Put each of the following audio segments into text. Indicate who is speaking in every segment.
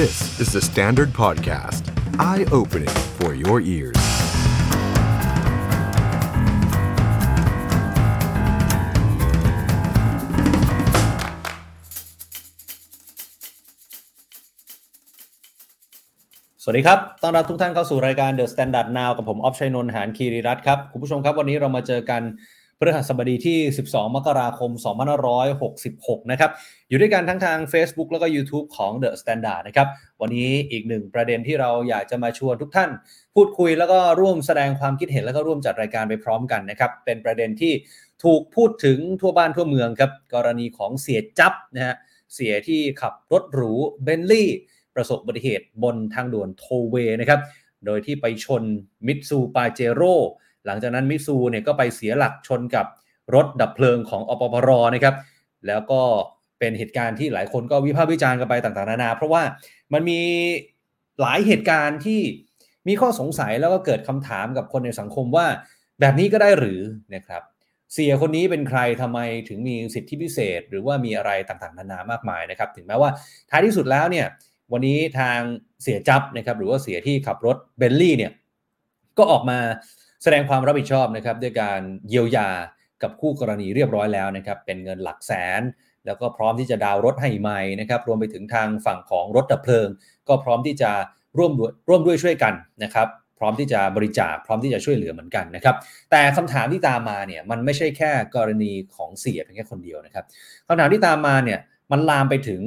Speaker 1: This is the Standard Podcast. Eye-opening for your ears.
Speaker 2: สวัสดีครับ ต้อนรับทุกท่านเข้าสู่รายการ The Standard Now กับผม ออฟชัยนนท์หานคีรีรัตครับ คุณผู้ชมครับ วันนี้เรามาเจอกัน พฤหัสบดีที่ 12 มกราคม 2566 นะครับ อยู่ด้วยกันทั้งทาง Facebook แล้วก็ YouTube ของ The Standard นะครับ วันนี้อีกหนึ่งประเด็นที่เราอยากจะมาชวนทุกท่าน พูดคุยแล้วก็ร่วมแสดงความคิดเห็นแล้วก็ร่วมจัดรายการไปพร้อมกันนะครับ เป็นประเด็นที่ถูกพูดถึงทั่วบ้านทั่วเมืองครับ กรณีของเสียจับนะฮะ เสียที่ขับรถหรูเบนลี่ประสบอุบัติเหตุบนทางด่วนโทเวนะครับ โดยที่ไปชนมิตซูปาเจโร่ ลังจากนั้นมิซูเนี่ยก็ไปเสียหลักชนกับรถดับเพลิงของอปปรนะครับ แล้วก็เป็นเหตุการณ์ที่หลายคนก็วิพากษ์วิจารณ์กันไปต่างๆนานา เพราะว่ามันมีหลายเหตุการณ์ที่มีข้อสงสัยแล้วก็เกิดคำถามกับคนในสังคมว่า แบบนี้ก็ได้หรือนะครับเสียคนนี้เป็นใครทำไมถึงมีสิทธิพิเศษ หรือว่ามีอะไรต่างๆนานามากมายนะครับ ถึงแม้ว่าท้ายที่สุดแล้วเนี่ยวันนี้ทางเสียจับนะครับหรือว่าเสียที่ขับรถเบนลี่เนี่ยก็ออกมา แสดงความรับผิดชอบนะครับด้วยการเยียวยากับคู่กรณีเรียบร้อยแล้วนะครับเป็นเงินหลักแสน แล้วก็พร้อมที่จะดาวรถให้ใหม่นะครับรวมไปถึงทางฝั่งของรถดับเพลิง ก็พร้อมที่จะร่วมด้วยร่วมด้วยช่วยกันนะครับพร้อมที่จะบริจาคพร้อมที่จะช่วยเหลือเหมือนกันนะครับแต่คำถามที่ตามมาเนี่ยมันไม่ใช่แค่กรณีของเสียเพียงแค่คนเดียวนะครับคำถามที่ตามมาเนี่ยมันลามไปถึง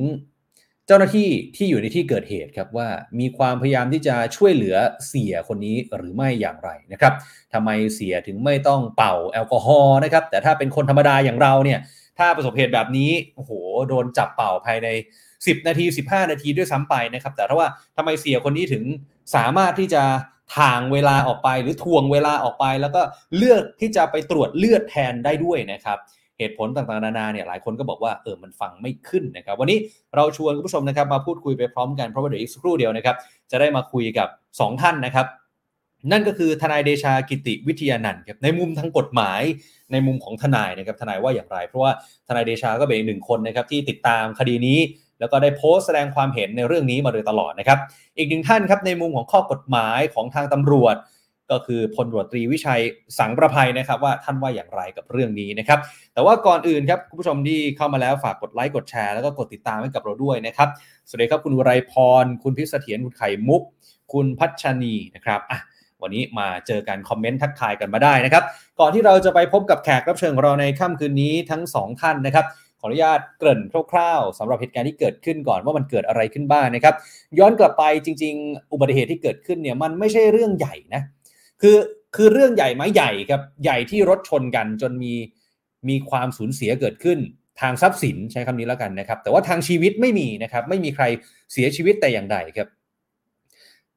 Speaker 2: เจ้าหน้าที่ที่อยู่ในที่เกิดเหตุครับว่ามีความพยายามที่จะช่วยเหลือเสียคนนี้หรือไม่อย่างไรนะครับทำไมเสียถึงไม่ต้องเป่าแอลกอฮอล์นะครับแต่ถ้าเป็นคนธรรมดาอย่างเราเนี่ยถ้าประสบเหตุแบบนี้โอ้โหโดนจับเป่าภายใน 10 นาที 15 นาทีด้วยซ้ำไปนะครับแต่ถ้าว่าทำไมเสียคนนี้ถึงสามารถที่จะทางเวลาออกไปหรือทวงเวลาออกไป แล้วก็เลือกที่จะไปตรวจเลือดแทนได้ด้วยนะครับ เหตุผลต่างๆนานาเนี่ยหลายคนก็บอกว่าเออมันฟังไม่ขึ้นนะครับ วันนี้เราชวนคุณผู้ชมนะครับมาพูดคุยไปพร้อมกันเพราะว่าเดี๋ยวอีกสักครู่เดียวนะครับ จะได้มาคุยกับ 2 ท่านนะครับ นั่นก็คือทนายเดชากิติวิทยานันท์ครับในมุมทางกฎหมายในมุมของทนายนะครับทนายว่าอย่างไร เพราะว่าทนายเดชาก็เป็นอีกหนึ่งคนนะครับที่ติดตามคดีนี้แล้วก็ได้โพสต์แสดงความเห็นในเรื่องนี้มาโดยตลอดนะครับ อีกหนึ่งท่านครับในมุมของข้อกฎหมายของทางตำรวจ ก็คือพลตรวจตรีวิชัยสังประภัยนะครับ ว่าท่านว่าอย่างไรกับเรื่องนี้นะครับ แต่ว่าก่อนอื่นครับคุณผู้ชมที่เข้ามาแล้วฝากกดไลค์กดแชร์แล้วก็กดติดตามให้กับเราด้วยนะครับ สวัสดีครับคุณวไรพร คุณพิษเสถียรคุณไข่มุก คุณพัชนีนะครับอะวันนี้มาเจอกันคอมเมนต์ทักทายกันมาได้นะครับ ก่อนที่เราจะไปพบกับแขกรับเชิญของเราในค่ำคืนนี้ทั้งสองท่านนะครับขออนุญาตเกริ่นคร่าวๆสำหรับเหตุการณ์ที่เกิดขึ้นก่อนว่ามันเกิดอะไรขึ้นบ้างนะครับ ย้อนกลับไปจริง ๆ อุบัติเหตุที่เกิดขึ้นเนี่ยมันไม่ใช่เรื่องใหญ่นะ คือคือเรื่องใหญ่ไหมใหญ่ครับใหญ่ที่รถชนกันจนมีมีความสูญเสียเกิดขึ้นทางทรัพย์สินใช้คำนี้แล้วกันนะครับ แต่ว่าทางชีวิตไม่มีนะครับ ไม่มีใครเสียชีวิตแต่อย่างใดครับ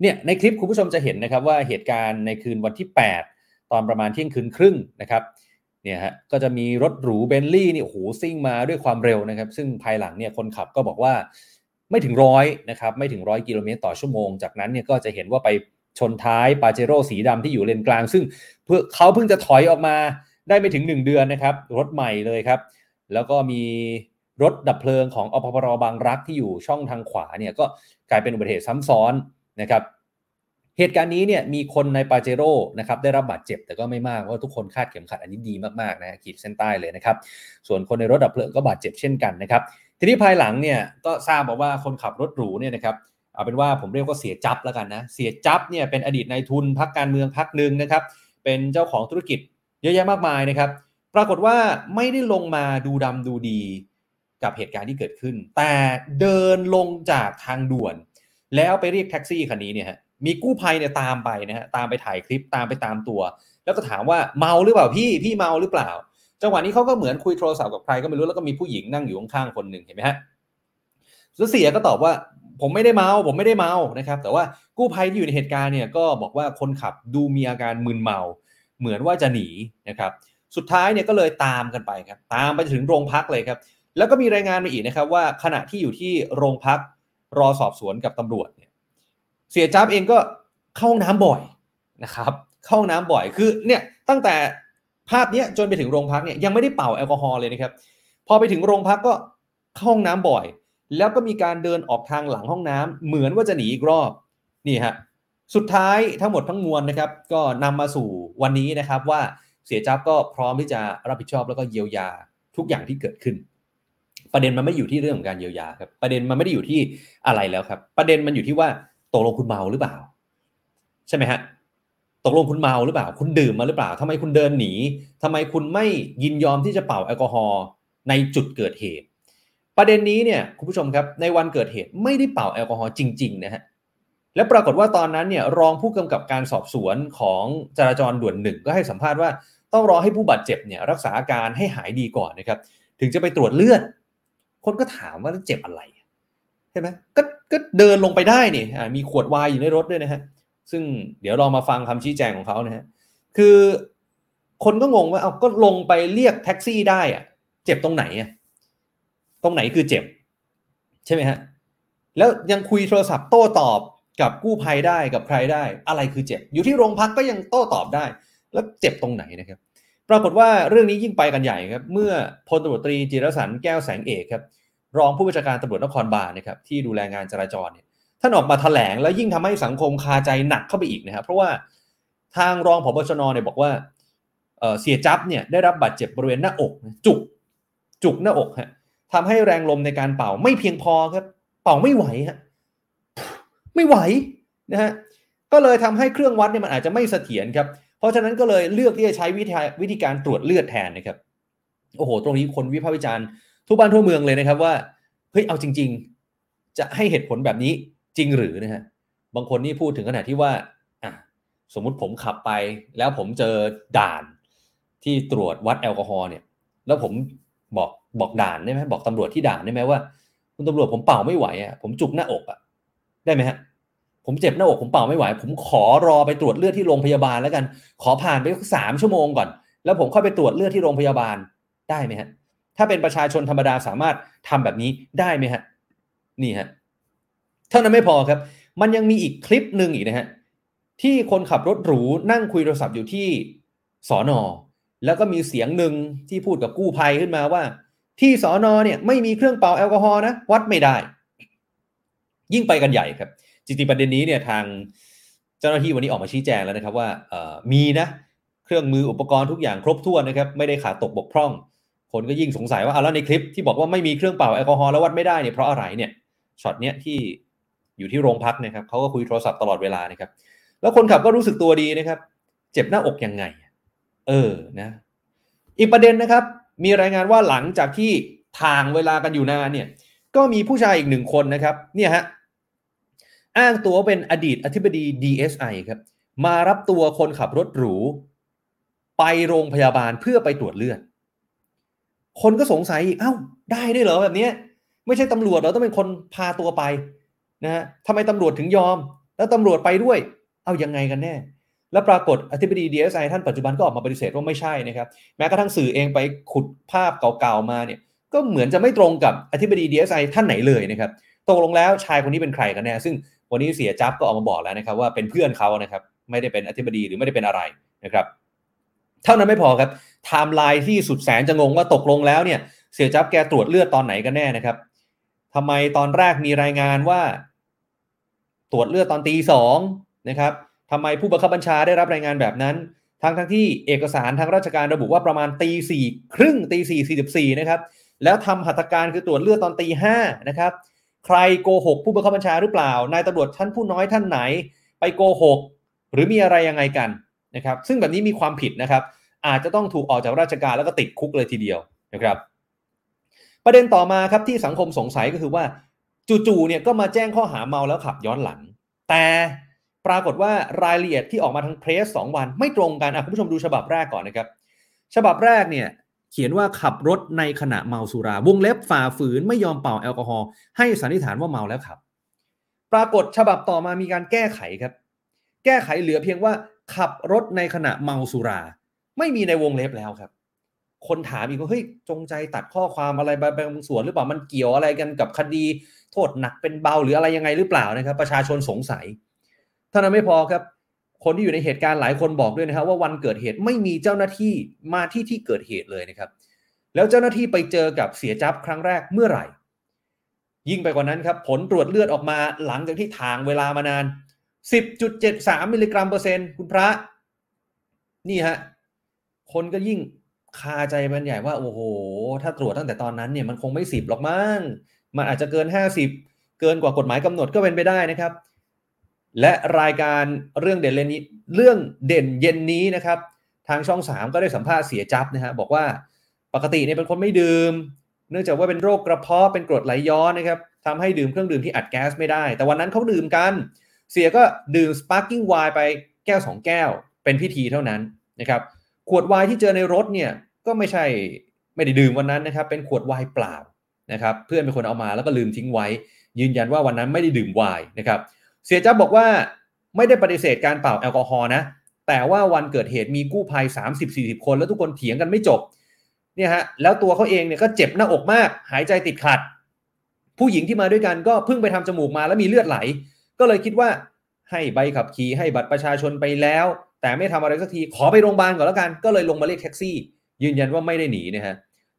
Speaker 2: เนี่ยในคลิปคุณผู้ชมจะเห็นนะครับว่าเหตุการณ์ในคืนวันที่ 8 ตอนประมาณเที่ยงคืนครึ่งนะครับเนี่ยฮะก็จะมีรถหรูเบนลี่นี่โอ้โหซิ่งมาด้วยความเร็วนะครับ ซึ่งภายหลังเนี่ยคนขับก็บอกว่าไม่ถึงร้อยนะครับไม่ถึงร้อยกิโลเมตรต่อชั่วโมง จากนั้นเนี่ยก็จะเห็นว่าไป ชนท้ายปาเจโร่สีดำที่อยู่เลนกลาง ซึ่งเพื่อเขาเพิ่งจะถอยออกมาได้ไม่ถึง 1 เดือนนะครับ รถใหม่เลยครับ แล้วก็มีรถดับเพลิงของอพปรบางรักที่อยู่ช่องทางขวาเนี่ยก็กลายเป็นอุบัติเหตุซ้ำซ้อนนะครับ เหตุการณ์นี้เนี่ยมีคนในปาเจโร่นะครับได้รับบาดเจ็บแต่ก็ไม่มากเพราะทุกคนคาดเข็มขัดอันนี้ดีมากๆนะขีดเส้นใต้เลยนะครับ ส่วนคนในรถดับเพลิงก็บาดเจ็บเช่นกันนะครับทีนี้ภายหลังเนี่ยก็ทราบบอกว่าคนขับรถหรูเนี่ยนะครับ เอาเป็นว่าผมเรียกว่าเสียจับแล้วกันนะ เสียจับเนี่ยเป็นอดีตนายทุนพักการเมืองพักหนึ่งนะครับ เป็นเจ้าของธุรกิจเยอะแยะมากมายนะครับ ปรากฏว่าไม่ได้ลงมาดูดำดูดีกับเหตุการณ์ที่เกิดขึ้น แต่เดินลงจากทางด่วน แล้วไปเรียกแท็กซี่คันนี้เนี่ยฮะ มีกู้ภัยเนี่ยตามไปนะฮะ ตามไปถ่ายคลิป ตามไปตามตัว แล้วก็ถามว่าเมาหรือเปล่าพี่ พี่เมาหรือเปล่า จังหวะนี้เขาก็เหมือนคุยโทรศัพท์กับใครก็ไม่รู้ แล้วก็มีผู้หญิงนั่งอยู่ข้างๆคนหนึ่งเห็นไหมฮะแล้วเสียก็ตอบว่า ผมไม่ได้เมา ผมไม่ได้เมานะครับ แต่ว่ากู้ภัยที่อยู่ในเหตุการณ์เนี่ยก็บอกว่าคนขับดูมีอาการมึนเมา เหมือนว่าจะหนีนะครับ สุดท้ายเนี่ยก็เลยตามกันไปครับ ตามไปถึงโรงพักเลยครับ แล้วก็มีรายงานมาอีกนะครับว่าขณะที่อยู่ที่โรงพักรอสอบสวนกับตำรวจเนี่ย เสียจ้าบเองก็เข้าห้องน้ำบ่อยนะครับ เข้าห้องน้ำบ่อย คือเนี่ยตั้งแต่ภาพเนี้ยจนไปถึงโรงพักเนี่ยยังไม่ได้เป่าแอลกอฮอล์เลยนะครับ พอไปถึงโรงพักก็เข้าห้องน้ำบ่อย แล้วก็มีการเดินออกทางหลังห้องน้ำเหมือนว่าจะหนีอีกรอบนี่ฮะสุดท้ายทั้งหมดทั้งมวลนะครับ ก็นำมาสู่วันนี้นะครับว่าเสียจับก็พร้อมที่จะรับผิดชอบแล้วก็เยียวยาทุกอย่างที่เกิดขึ้น ประเด็นมันไม่อยู่ที่เรื่องของการเยียวยาครับ ประเด็นมันไม่ได้อยู่ที่อะไรแล้วครับ ประเด็นมันอยู่ที่ว่าตกลงคุณเมาหรือเปล่า ใช่ไหมฮะตกลงคุณเมาหรือเปล่า คุณดื่มมาหรือเปล่าทำไมคุณเดินหนีทำไมคุณไม่ยินยอมที่จะเป่าแอลกอฮอล์ในจุดเกิดเหตุ ประเด็นนี้เนี่ยคุณผู้ชมครับในวันเกิดเหตุไม่ได้เป่าแอลกอฮอล์จริงๆนะฮะและปรากฏว่าตอนนั้นเนี่ยรองผู้กำกับการสอบสวนของจราจรด่วนหนึ่งก็ให้สัมภาษณ์ว่าต้องรอให้ผู้บาดเจ็บเนี่ยรักษาอาการให้หายดีก่อนนะครับถึงจะไปตรวจเลือด คนก็ถามว่าเจ็บอะไรใช่ไหมก็ก็เดินลงไปได้นี่มีขวดวายอยู่ในรถด้วยนะฮะซึ่งเดี๋ยวเรามาฟังคำชี้แจงของเขานะฮะคือคนก็งงว่าเอาก็ลงไปเรียกแท็กซี่ได้อะเจ็บตรงไหนอะ ตรงไหนคือเจ็บ ใช่ไหมฮะ แล้วยังคุยโทรศัพท์โต้ตอบกับกู้ภัยได้กับใครได้ อะไรคือเจ็บ อยู่ที่โรงพักก็ยังโต้ตอบได้ แล้วเจ็บตรงไหนนะครับ ปรากฏว่าเรื่องนี้ยิ่งไปกันใหญ่ครับ เมื่อพลตำรวจตรีจิรสันแก้วแสงเอกครับ รองผู้บัญชาการตำรวจนครบาลนะครับที่ดูแลงานจราจรเนี่ยท่านออกมาถแถลงแล้วยิ่งทำให้สังคมคาใจหนักเข้าไปอีกนะครับ เพราะว่าทางรองผบชนเนี่ยบอกว่าเสียจับเนี่ยได้รับบาดเจ็บบริเวณหน้าอก จุกจุกหน้าอกฮะ ทำให้แรงลมในการเป่าไม่เพียงพอครับ เป่าไม่ไหวฮะไม่ไหวนะฮะก็เลยทำให้เครื่องวัดเนี่ยมันอาจจะไม่เสถียรครับ เพราะฉะนั้นก็เลยเลือกที่จะใช้วิธีวิธีการตรวจเลือดแทนนะครับโอ้โห ตรงนี้คนวิพากษ์วิจารณ์ทุกบ้านทั่วเมืองเลยนะครับว่าเฮ้ยเอาจริง ๆ จะให้เหตุผลแบบนี้จริงหรือนะฮะบางคนนี่พูดถึงขนาดที่ว่าอะสมมุติผมขับไป แล้วผมเจอด่านที่ตรวจวัดแอลกอฮอล์เนี่ย แล้วผม บอกบอกด่านได้ไหมบอกตำรวจที่ด่านได้ไหมว่า คุณตำรวจผมเป่าไม่ไหวอะผมจุกหน้าอกอะได้ไหมฮะผมเจ็บหน้าอกผมเป่าไม่ไหว ผมขอรอไปตรวจเลือดที่โรงพยาบาลแล้วกัน ขอผ่านไปสามชั่วโมงก่อน แล้วผมค่อยไปตรวจเลือดที่โรงพยาบาลได้ไหมฮะถ้าเป็นประชาชนธรรมดาสามารถทำแบบนี้ได้ไหมฮะนี่ฮะเท่านั้นไม่พอครับ มันยังมีอีกคลิปหนึ่งอีกนะฮะที่คนขับรถหรูนั่งคุยโทรศัพท์อยู่ที่สอนอ แล้วก็มีเสียงหนึ่งที่พูดกับกู้ภัยขึ้นมาว่า ที่สอนอเนี่ยไม่มีเครื่องเป่าแอลกอฮอล์นะวัดไม่ได้ ยิ่งไปกันใหญ่ครับ จริงๆประเด็นนี้เนี่ยทางเจ้าหน้าที่วันนี้ออกมาชี้แจงแล้วนะครับว่ามีนะเครื่องมืออุปกรณ์ทุกอย่างครบถ้วนนะครับ ไม่ได้ขาดตกบกพร่อง คนก็ยิ่งสงสัยว่าเอาแล้วในคลิปที่บอกว่าไม่มีเครื่องเป่าแอลกอฮอล์แล้ววัดไม่ได้เนี่ยเพราะอะไรเนี่ยช็อตเนี้ยที่อยู่ที่โรงพักนะครับเขาก็คุยโทรศัพท์ตลอดเวลานะครับ แล้วคนขับก็รู้สึกตัวดีนะครับ เจ็บหน้าอกยังไง เออนะอีกประเด็นนะครับ มีรายงานว่าหลังจากที่ทางเวลากันอยู่นานเนี่ยก็มีผู้ชายอีกหนึ่งคนนะครับเนี่ยฮะอ้างตัวเป็นอดีตอธิบดี DSI ครับมารับตัวคนขับรถหรู ไปโรงพยาบาลเพื่อไปตรวจเลือด คนก็สงสัยอีกเอ้า ได้ด้วยเหรอแบบนี้ไม่ใช่ตำรวจเราต้องเป็นคนพาตัวไปนะฮะทำไมตำรวจถึงยอม แล้วตำรวจไปด้วย เอายังไงกันแน่ แล้วปรากฏอธิบดี DSI ท่านปัจจุบันก็ออกมาปฏิเสธว่าไม่ใช่นะครับแม้กระทั่งสื่อเองไปขุดภาพเก่าๆมาเนี่ยก็เหมือนจะไม่ตรงกับอธิบดี DSI ท่านไหนเลยนะครับตกลงแล้วชายคนนี้เป็นใครกันแน่ซึ่งวันนี้เสี่ยจับก็ออกมาบอกแล้วนะครับว่าเป็นเพื่อนเขานะครับไม่ได้เป็นอธิบดีหรือไม่ได้เป็นอะไรนะครับเท่านั้นไม่พอครับไทม์ไลน์ที่สุดแสนจะงงว่าตกลงแล้วเนี่ยเสี่ยจับแกตรวจเลือดตอนไหนกันแน่นะครับทำไมตอนแรกมีรายงานว่า ตรวจเลือดตอนตีสองนะครับ ทำไมผู้บังคับบัญชาได้รับรายงานแบบนั้น ทั้งทั้งที่เอกสารทางราชการระบุว่าประมาณตีสี่ครึ่งตีสี่สี่สิบสี่นะครับ แล้วทำหัตถการคือตรวจเลือดตอนตีห้านะครับ ใครโกหกผู้บังคับบัญชาหรือเปล่า นายตำรวจท่านผู้น้อยท่านไหน ไปโกหก หรือมีอะไรยังไงกันนะครับ ซึ่งแบบนี้มีความผิดนะครับ อาจจะต้องถูกออกจากราชการแล้วก็ติดคุกเลยทีเดียวนะครับ ประเด็นต่อมาครับที่สังคมสงสัยก็คือว่าจู่ๆเนี่ยก็มาแจ้งข้อหาเมาแล้วขับย้อนหลัง แต่ ปรากฏว่ารายละเอียดที่ออกมาทางเพรสสองวันไม่ตรงกันอะคุณผู้ชมดูฉบับแรกก่อนนะครับ ฉบับแรกเนี่ยเขียนว่าขับรถในขณะเมาสุราวงเล็บฝ่าฝืนไม่ยอมเป่าแอลกอฮอล์ให้สันนิษฐานว่าเมาแล้วขับปรากฏฉบับต่อมามีการแก้ไขครับ แก้ไขเหลือเพียงว่าขับรถในขณะเมาสุรา ไม่มีในวงเล็บแล้วครับ คนถามอีกว่าเฮ้ยจงใจตัดข้อความอะไรบางส่วนหรือเปล่ามันเกี่ยวอะไรกันกับคดี โทษหนักเป็นเบาหรืออะไรยังไงหรือเปล่านะครับ ประชาชนสงสัย ท่านั้นไม่พอครับ คนที่อยู่ในเหตุการณ์หลายคนบอกด้วยนะครับ ว่าวันเกิดเหตุไม่มีเจ้าหน้าที่มาที่ที่เกิดเหตุเลยนะครับ แล้วเจ้าหน้าที่ไปเจอกับเสียจับครั้งแรกเมื่อไหร่ ยิ่งไปกว่านั้นครับ ผลตรวจเลือดออกมาหลังจากที่ทางเวลามานาน 10.73 มิลลิกรัมเปอร์เซ็นต์คุณพระ นี่ฮะคนก็ยิ่งคาใจเป็นใหญ่ว่า โอ้โห ถ้าตรวจตั้งแต่ตอนนั้นเนี่ยมันคงไม่สิบหรอกมั้งมันอาจจะเกิน 50 เกินกว่ากฎหมายกำหนดก็เป็นไปได้นะครับ และรายการเรื่องเด่นเลนนี้เรื่องเด่นเย็นนี้นะครับ ทางช่อง 3 ก็ได้สัมภาษณ์เสียจับนะฮะบอกว่าปกติเนี่ยเป็นคนไม่ดื่ม เนื่องจากว่าเป็นโรคกระเพาะเป็นกรดไหลย้อนนะครับทำให้ดื่มเครื่องดื่มที่อัดแก๊สไม่ได้ แต่วันนั้นเขาดื่มกัน เสี่ยก็ดื่ม sparkling wine ไปแก้ว 2 แก้ว เป็นพิธีเท่านั้นนะครับขวดไวน์ที่เจอในรถเนี่ยก็ไม่ใช่ไม่ได้ดื่มวันนั้นนะครับเป็นขวดไวน์เปล่านะครับเพื่อนเป็นคนเอามาแล้วก็ลืมทิ้งไว้ ยืนยันว่าวันนั้นไม่ได้ดื่มไวน์นะครับ เสี่ยจับบอกว่าไม่ได้ปฏิเสธการเป่าแอลกอฮอล์นะ แต่ว่าวันเกิดเหตุมีกู้ภัย 30-40 คนแล้วทุกคนเถียงกันไม่จบเนี่ยฮะแล้วตัวเขาเองเนี่ยก็เจ็บหน้าอกมาก หายใจติดขัด ผู้หญิงที่มาด้วยกันก็เพิ่งไปทำจมูกมาแล้วมีเลือดไหล ก็เลยคิดว่าให้ใบขับขี่ให้บัตรประชาชนไปแล้ว แต่ไม่ทำอะไรสักทีขอไปโรงพยาบาลก่อนแล้วกัน ก็เลยลงมาเรียกแท็กซี่ ยืนยันว่าไม่ได้หนีนะฮะ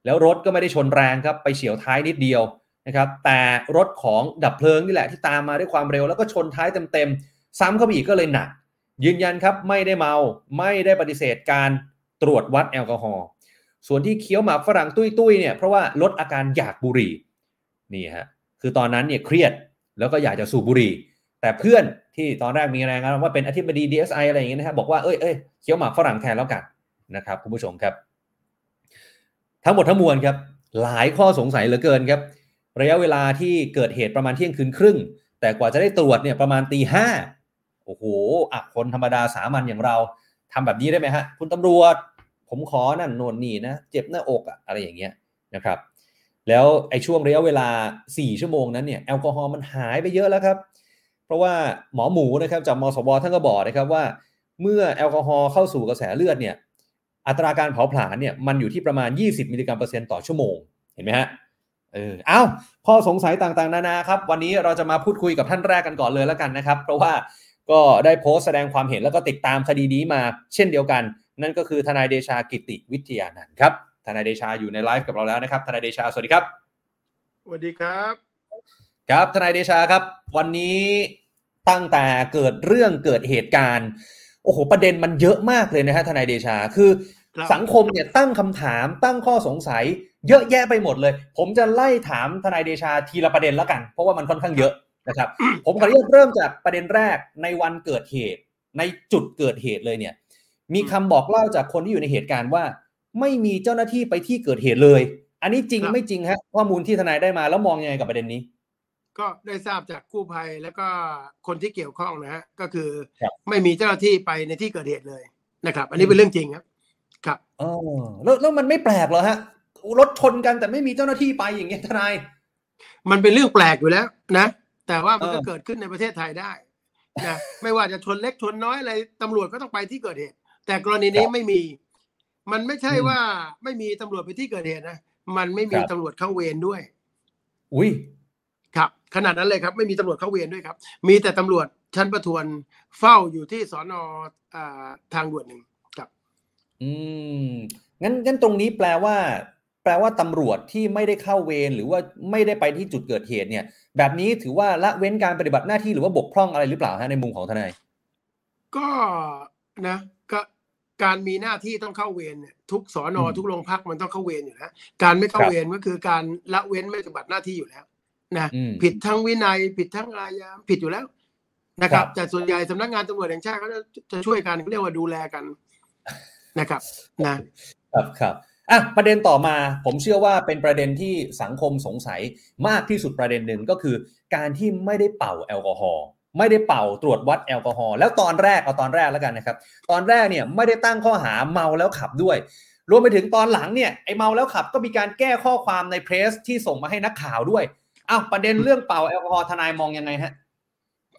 Speaker 2: แล้วรถก็ไม่ได้ชนแรงครับไปเฉียวท้ายนิดเดียว นะครับแต่รถของดับเพลิงนี่แหละที่ตามมาด้วยความเร็วแล้วก็ชนท้ายเต็มๆ ซ้ำเข้าไปอีกก็เลยหนัก ยืนยันครับไม่ได้เมาไม่ได้ปฏิเสธการตรวจวัดแอลกอฮอล์ส่วนที่เคี้ยวหมากฝรั่งตุ้ยๆเนี่ยเพราะว่าลดอาการอยากบุหรี่นี่ฮะคือตอนนั้นเนี่ยเครียดแล้วก็อยากจะสูบบุหรี่ แต่เพื่อนที่ตอนแรกมีรายงานว่าเป็นอธิบดี DSI อะไรอย่างเงี้ยนะครับบอกว่าเอ้ยเอ้ยเคี้ยวหมากฝรั่งแทนแล้วกันนะครับคุณผู้ชมครับ ทั้งหมดทั้งมวลครับหลายข้อสงสัยเหลือเกินครับ ระยะเวลาที่เกิดเหตุประมาณเที่ยงคืนครึ่ง แต่กว่าจะได้ตรวจเนี่ยประมาณตีห้าโอ้โหอะคนธรรมดาสามัญอย่างเราทำแบบนี้ได้ไหมฮะ คุณตำรวจ ผมขอนั่นโน่นนี่นะ เจ็บหน้าอกอะอะไรอย่างเงี้ยนะครับ แล้วไอ้ช่วงระยะเวลา 4 ชั่วโมงนั้นเนี่ยแอลกอฮอล์มันหายไปเยอะแล้วครับ เพราะว่าหมอหมูนะครับจากมสวท่านก็บอกนะครับว่า เมื่อแอลกอฮอล์เข้าสู่กระแสเลือดเนี่ยอัตราการเผาผลาญเนี่ยมันอยู่ที่ประมาณ 20 มิลลิกรัมเปอร์เซ็นต์ต่อชั่วโมงเห็นไหมฮะ เอออ้าวข้อสงสัยต่างๆ นานาครับ วันนี้เราจะมาพูดคุยกับท่านแรกกันก่อนเลยแล้วกันนะครับ เพราะว่าก็ได้โพสต์แสดงความเห็นแล้วก็ติดตามคดีนี้มาเช่นเดียวกัน นั่นก็คือทนายเดชากิติวิทยานันท์ครับทนายเดชาอยู่ในไลฟ์กับเราแล้วนะครับทนายเดชาสวัสดีครับ
Speaker 3: สวัสดีครับ
Speaker 2: ครับทนายเดชาครับ วันนี้ตั้งแต่เกิดเรื่องเกิดเหตุการณ์โอ้โหประเด็นมันเยอะมากเลยนะฮะทนายเดชาคือ
Speaker 3: ครับ
Speaker 2: สังคมเนี่ยตั้งคำถามตั้งข้อสงสัย เยอะแยะไปหมดเลย ผมจะไล่ถามทนายเดชาทีละประเด็นแล้วกัน เพราะว่ามันค่อนข้างเยอะนะครับ ผมขออนุญาตเริ่มจากประเด็นแรกในวันเกิดเหตุ ในจุดเกิดเหตุเลยเนี่ย มีคำบอกเล่าจากคนที่อยู่ในเหตุการณ์ว่า ไม่มีเจ้าหน้าที่ไปที่เกิดเหตุเลย อันนี้จริง
Speaker 3: ครับ
Speaker 2: ไม่จริงฮะข้อมูลที่ทนายได้มาแล้วมองยังไงกับประเด็นนี้
Speaker 3: ก็ได้ทราบจากกู้ภัยแล้วก็คนที่เกี่ยวข้องนะฮะก็คือ
Speaker 2: ครับ
Speaker 3: ไม่มีเจ้าหน้าที่ไปในที่เกิดเหตุเลยนะครับ อันนี้เป็นเรื่องจริงครับ ครับ
Speaker 2: อ๋อแล้วแล้วมันไม่แปลกเหรอฮะรถชนกันแต่ไม่มีเจ้าหน้าที่ไปอย่างเงี้ยทนาย
Speaker 3: มันเป็นเรื่องแปลกอยู่แล้วนะ แต่ว่ามันก็
Speaker 2: เออ
Speaker 3: เกิดขึ้นในประเทศไทยได้นะไม่ว่าจะชนเล็กชนน้อยอะไรตำรวจก็ต้องไปที่เกิดเหตุ แต่กรณีนี้ไม่มี มันไม่ใช่
Speaker 2: อืม
Speaker 3: ว่าไม่มีตำรวจไปที่เกิดเหตุนะมันไม่มี
Speaker 2: ครับ
Speaker 3: ตำรวจเข้าเวรด้วย
Speaker 2: อุ้ย
Speaker 3: ครับขนาดนั้นเลยครับ ไม่มีตำรวจเข้าเวรด้วยครับ มีแต่ตำรวจชั้นประทวนเฝ้าอยู่ที่สอนอาทางด่วนหนึ่งครับ
Speaker 2: อืม งั้นงั้นตรงนี้แปลว่า แปลว่าตำรวจที่ไม่ได้เข้าเวรหรือว่าไม่ได้ไปที่จุดเกิดเหตุเนี่ย แบบนี้ถือว่าละเว้นการปฏิบัติหน้าที่หรือว่าบกพร่องอะไรหรือเปล่าฮะในมุมของทนาย
Speaker 3: ก็นะก็การมีหน้าที่ต้องเข้าเวรเนี่ยทุกสอนอ
Speaker 2: อืม
Speaker 3: ทุกโรงพักมันต้องเข้าเวรอยู่แล้วการไม่เข้า
Speaker 2: ครับ
Speaker 3: เวรก็คือการละเว้นไม่ปฏิบัติหน้าที่อยู่แล้วนะ
Speaker 2: อืม
Speaker 3: ผิดทั้งวินัยผิดทั้งอาญาผิดอยู่แล้วนะครับ
Speaker 2: ครับ
Speaker 3: แต่ส่วนใหญ่สำนักงานตำรวจแห่งชาติเขาจะจะช่วยกันเรียกว่าดูแลกัน นะครับนะ
Speaker 2: ครับครับอะประเด็นต่อมาผมเชื่อว่าเป็นประเด็นที่สังคมสงสัยมากที่สุดประเด็นหนึ่งก็คือ การที่ไม่ได้เป่าแอลกอฮอล์ไม่ได้เป่าตรวจวัดแอลกอฮอล์แล้วตอนแรกเอาตอนแรกแล้วกันนะครับ ตอนแรกเนี่ยไม่ได้ตั้งข้อหาเมาแล้วขับด้วย รวมไปถึงตอนหลังเนี่ยไอเมาแล้วขับก็มีการแก้ข้อความในเพรสที่ส่งมาให้นักข่าวด้วยอ้าวประเด็นเรื่องเป่าแอลกอฮอล์ทนายมองยังไงฮะ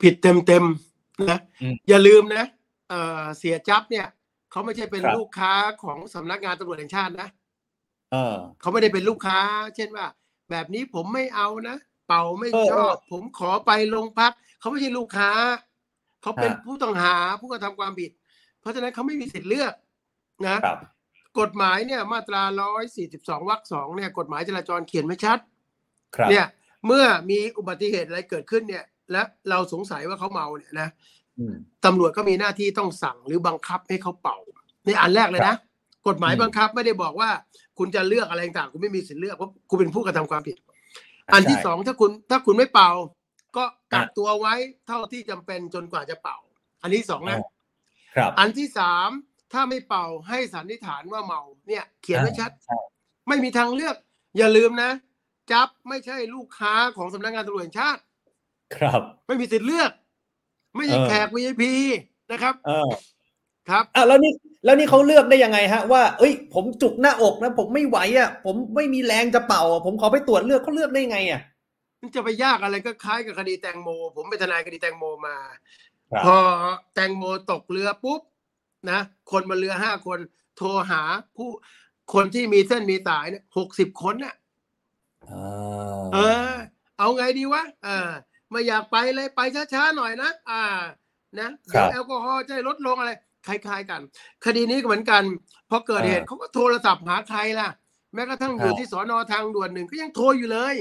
Speaker 3: ผิดเต็มเต็มๆนะ
Speaker 2: อืม
Speaker 3: อย่าลืมนะเอ่อเสียจับเนี่ย เขาไม่ใช่เป็น
Speaker 2: ครับ
Speaker 3: ลูกค้าของสำนักงานตำรวจแห่งชาตินะ
Speaker 2: เออ
Speaker 3: เขาไม่ได้เป็นลูกค้า เช่นว่า แบบนี้ผมไม่เอานะเป่าไม่
Speaker 2: เออ
Speaker 3: ชอบ
Speaker 2: เออ
Speaker 3: ผมขอไปโรงพักเขาไม่ใช่ลูกค้า เขาเป็น
Speaker 2: ฮะ
Speaker 3: ผู้ต้องหาผู้กระทำความผิด เพราะฉะนั้นเขาไม่มีสิทธิ์เลือกนะ
Speaker 2: ครับ
Speaker 3: กฎหมายเนี่ย มาตรา142วรรคสองเนี่ยกฎหมายจราจรเขียนไว้ชัด
Speaker 2: ครับ
Speaker 3: เนี่ย เมื่อมีอุบัติเหตุอะไรเกิดขึ้นเนี่ย และเราสงสัยว่าเขาเมาเนี่ยนะ
Speaker 2: อืม
Speaker 3: ตำรวจก็มีหน้าที่ต้องสั่งหรือบังคับให้เขาเป่าในอันแรกเลยนะกฎหมาย
Speaker 2: อืม
Speaker 3: บังคับไม่ได้บอกว่า คุณจะเลือกอะไรต่างๆคุณไม่มีสิทธิ์เลือกเพราะคุณเป็นผู้กระทำความผิด อันที่
Speaker 2: ใช่
Speaker 3: สองถ้าคุณถ้าคุณไม่เป่า ก็กัก
Speaker 2: อะ
Speaker 3: ตัวไว้เท่าที่จำเป็นจนกว่าจะเป่า อันที่สองนะ
Speaker 2: ครับ
Speaker 3: อันที่สามถ้าไม่เป่าให้สันนิษฐานว่าเมาเนี่ย เขียนไว้ชัด
Speaker 2: ใช่
Speaker 3: ไม่มีทางเลือก อย่าลืมนะจับไม่ใช่ลูกค้าของสำนักงานตำรวจแห่งชาติ
Speaker 2: ครับ
Speaker 3: ไม่มีสิทธิ์เลือก ไม่ใช่
Speaker 2: เออ
Speaker 3: แขก VIP นะครับ
Speaker 2: เออ
Speaker 3: ครับ
Speaker 2: อะแล้วนี่แล้วนี่เขาเลือกได้ยังไงฮะว่าเอ้ย ผมจุกหน้าอกนะ ผมไม่ไหวอะ ผมไม่มีแรงจะเป่าอะผมขอไปตรวจเลือดเขาเลือกได้ไงอะ
Speaker 3: มันจะไปยากอะไรก็คล้ายกับคดีแตงโม ผมเป็นทนายคดีแตงโมมา
Speaker 2: ครับ
Speaker 3: พอแตงโมตกเรือปุ๊บนะคนบนเรือห้าคนโทรหาผู้คนที่มีเส้นมีสายเนี่ยหกสิบคนน่ะ
Speaker 2: อ่า
Speaker 3: เออ เอาไงดีวะเออ ไม่อยากไปเลยไปช้าๆหน่อยนะอ่า นะเดี๋ยวแอลกอฮอล์จะลดลงอะไรคล้ายๆกัน คดีนี้ก็เหมือนกัน พอเกิดเหตุเขาก็โทรศัพท์หาใครล่ะ แม้กระทั่งอยู่ที่สอนอทางด่วนหนึ่งก็ยังโทรอยู่เลย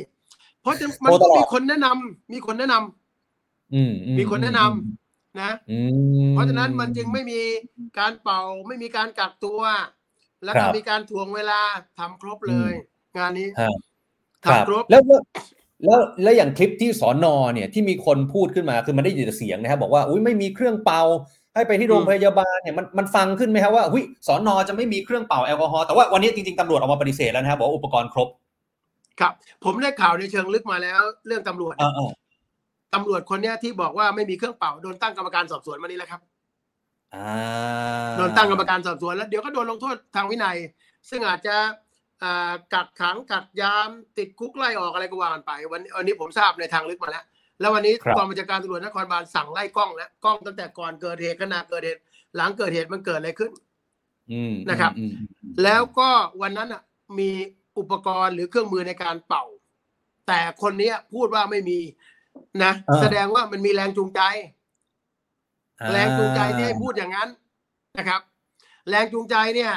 Speaker 3: เพราะจะมันต้องมีคนแนะนำมีคนแนะนำ
Speaker 2: อืมอื
Speaker 3: มีคนแนะนำนะ
Speaker 2: อืม
Speaker 3: เพราะฉะนั้นมันจึงไม่มีการเป่าไม่มีการกักตัว แล้ว
Speaker 2: ค
Speaker 3: ก็
Speaker 2: รับ
Speaker 3: มีการถ่วงเวลาทำครบเลย งานนี้
Speaker 2: ฮะครับ
Speaker 3: ทำครบ
Speaker 2: แล้ว แล้วแล้วแล้วอย่างคลิปที่สอนอเนี่ยที่มีคนพูดขึ้นมาคือมันได้ยินแต่เสียงนะครับบอกว่าอุ้ยไม่มีเครื่องเป่าให้ไปที่โรงพยาบาลเนี่ยมันมันฟังขึ้นไหมครับว่าอุ้ยสอนอจะไม่มีเครื่องเป่าแอลกอฮอล์แต่ว่าวันนี้จริงๆตำรวจออกมาปฏิเสธแล้วนะครับบอกว่าอุปกรณ์ครบ
Speaker 3: ครับ ผมได้ข่าวในเชิงลึกมาแล้ว เรื่องตำรวจ
Speaker 2: อ่าอ่า
Speaker 3: ตำรวจคนเนี้ยที่บอกว่าไม่มีเครื่องเป่าโดนตั้งกรรมการสอบสวนมานี่แหละครับ
Speaker 2: อ่า
Speaker 3: โดนตั้งกรรมการสอบสวนแล้วเดี๋ยวก็โดนลงโทษทางวินัย ซึ่งอาจจะอ่า กักขังกักยามติดคุกไล่ออกอะไรก็ว่ากันไป วันวันนี้ผมทราบในทางลึกมาแล้ว แล้ววันนี้กองบัญชาการตำรวจนครบาลสั่งไล่กล้องแล้วกล้องตั้งแต่ก่อนเกิดเหตุขณะเกิดเหตุ หลังเกิดเหตุมันเกิดอะไรขึ้น
Speaker 2: อืม
Speaker 3: นะครับ
Speaker 2: อืมอืมอืม
Speaker 3: แล้วก็วันนั้นอะมีอุปกรณ์หรือเครื่องมือในการเป่า แต่คนเนี้ยพูดว่าไม่มีนะแสดงว่ามันมีแรงจูงใจ แรงจูงใจที่ให้พูดอย่างนั้นนะครับ แรงจูงใจเนี่ย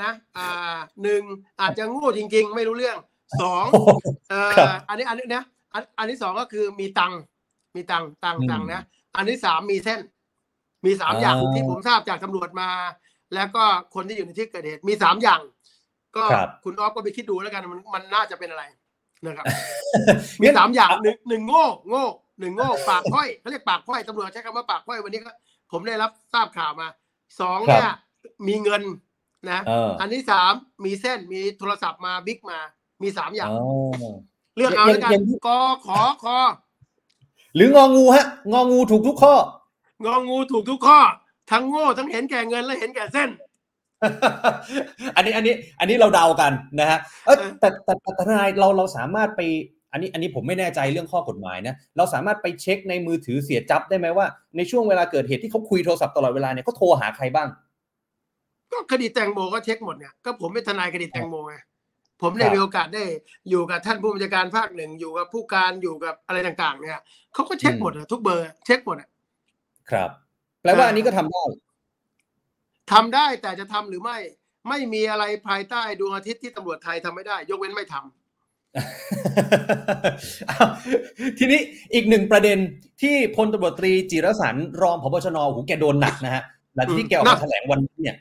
Speaker 3: นะอ่าหนึ่งอาจจะโง่จริง ๆ ไม่รู้เรื่องสอง
Speaker 2: โอ้โห
Speaker 3: เอออันนี้อันนี้นะอันอันที่สองก็คือมีตังค์มีตังค์ตังค์
Speaker 2: อืม
Speaker 3: ตังค์นะ อันที่สามมีเส้น มีสามอย่าง
Speaker 2: อ่า
Speaker 3: ที่ผมทราบจากตำรวจมา แล้วก็คนที่อยู่ในที่เกิดเหตุมีสามอย่าง ก็
Speaker 2: ครับ
Speaker 3: คุณออฟก็ไปคิดดูแล้วกันมันมันน่าจะเป็นอะไรนะครับ มีสามอย่างหนึ่งหนึ่งโง่โง่หนึ่งโง่ปากพ้อยเขาเรียกปากพ้อยตำรวจใช้คำว่าปากพ้อยวันนี้ก็ผมได้รับทราบข่าวมาสองเนี่ยมีเงิน นะ
Speaker 2: เออ
Speaker 3: อันที่สามมีเส้นมีโทรศัพท์มาบิ๊กมา มีสามอย่าง
Speaker 2: อ๋อ
Speaker 3: เลือกเอาแล้วกัน
Speaker 2: อย่างอย่าง
Speaker 3: กอขอคอ
Speaker 2: หรืององูฮะ งองูถูกทุกข้อ
Speaker 3: งองูถูกทุกข้อ ทั้งโง่ทั้งเห็นแก่เงินและเห็นแก่เส้น
Speaker 2: อันนี้อันนี้ อันนี้เราเดากันนะฮะเอ้ย
Speaker 3: เออ
Speaker 2: แต่แต่แต่แต่ทนายเราเราสามารถไป อันนี้อันนี้ผมไม่แน่ใจเรื่องข้อกฎหมายนะเราสามารถไปเช็คในมือถือเสียจับได้ไหมว่าในช่วงเวลาเกิดเหตุที่เขาคุยโทรศัพท์ตลอดเวลาเนี่ยเขาโทรหาใครบ้าง
Speaker 3: ก็คดีแตงโมก็เช็คหมดเนี่ยก็ผมเป็นทนายคดีแตงโมไงผมได้
Speaker 2: ครับ
Speaker 3: มีโอกาสได้อยู่กับท่านผู้บัญชาการภาคหนึ่งอยู่กับผู้การอยู่กับอะไรต่างๆ เนี่ยเขาก็เช็คหมดอะทุกเบอร์ เช็คหมดอะ
Speaker 2: ครับแปลว่าอันนี้ก็ทำได้
Speaker 3: ทำได้แต่จะทำหรือไม่ ไม่มีอะไรภายใต้ดวงอาทิตย์ที่ตำรวจไทยทำไม่ได้ ยกเว้นไม่ทำ
Speaker 2: อ้าวทีนี้อีกหนึ่งประเด็นที่พลตำรวจตรีจิรสันต์รองพบชนโอ้โหแกโดนหนักนะฮะหลังจากที่แกออกมาแถลงวันนี้เนี่ย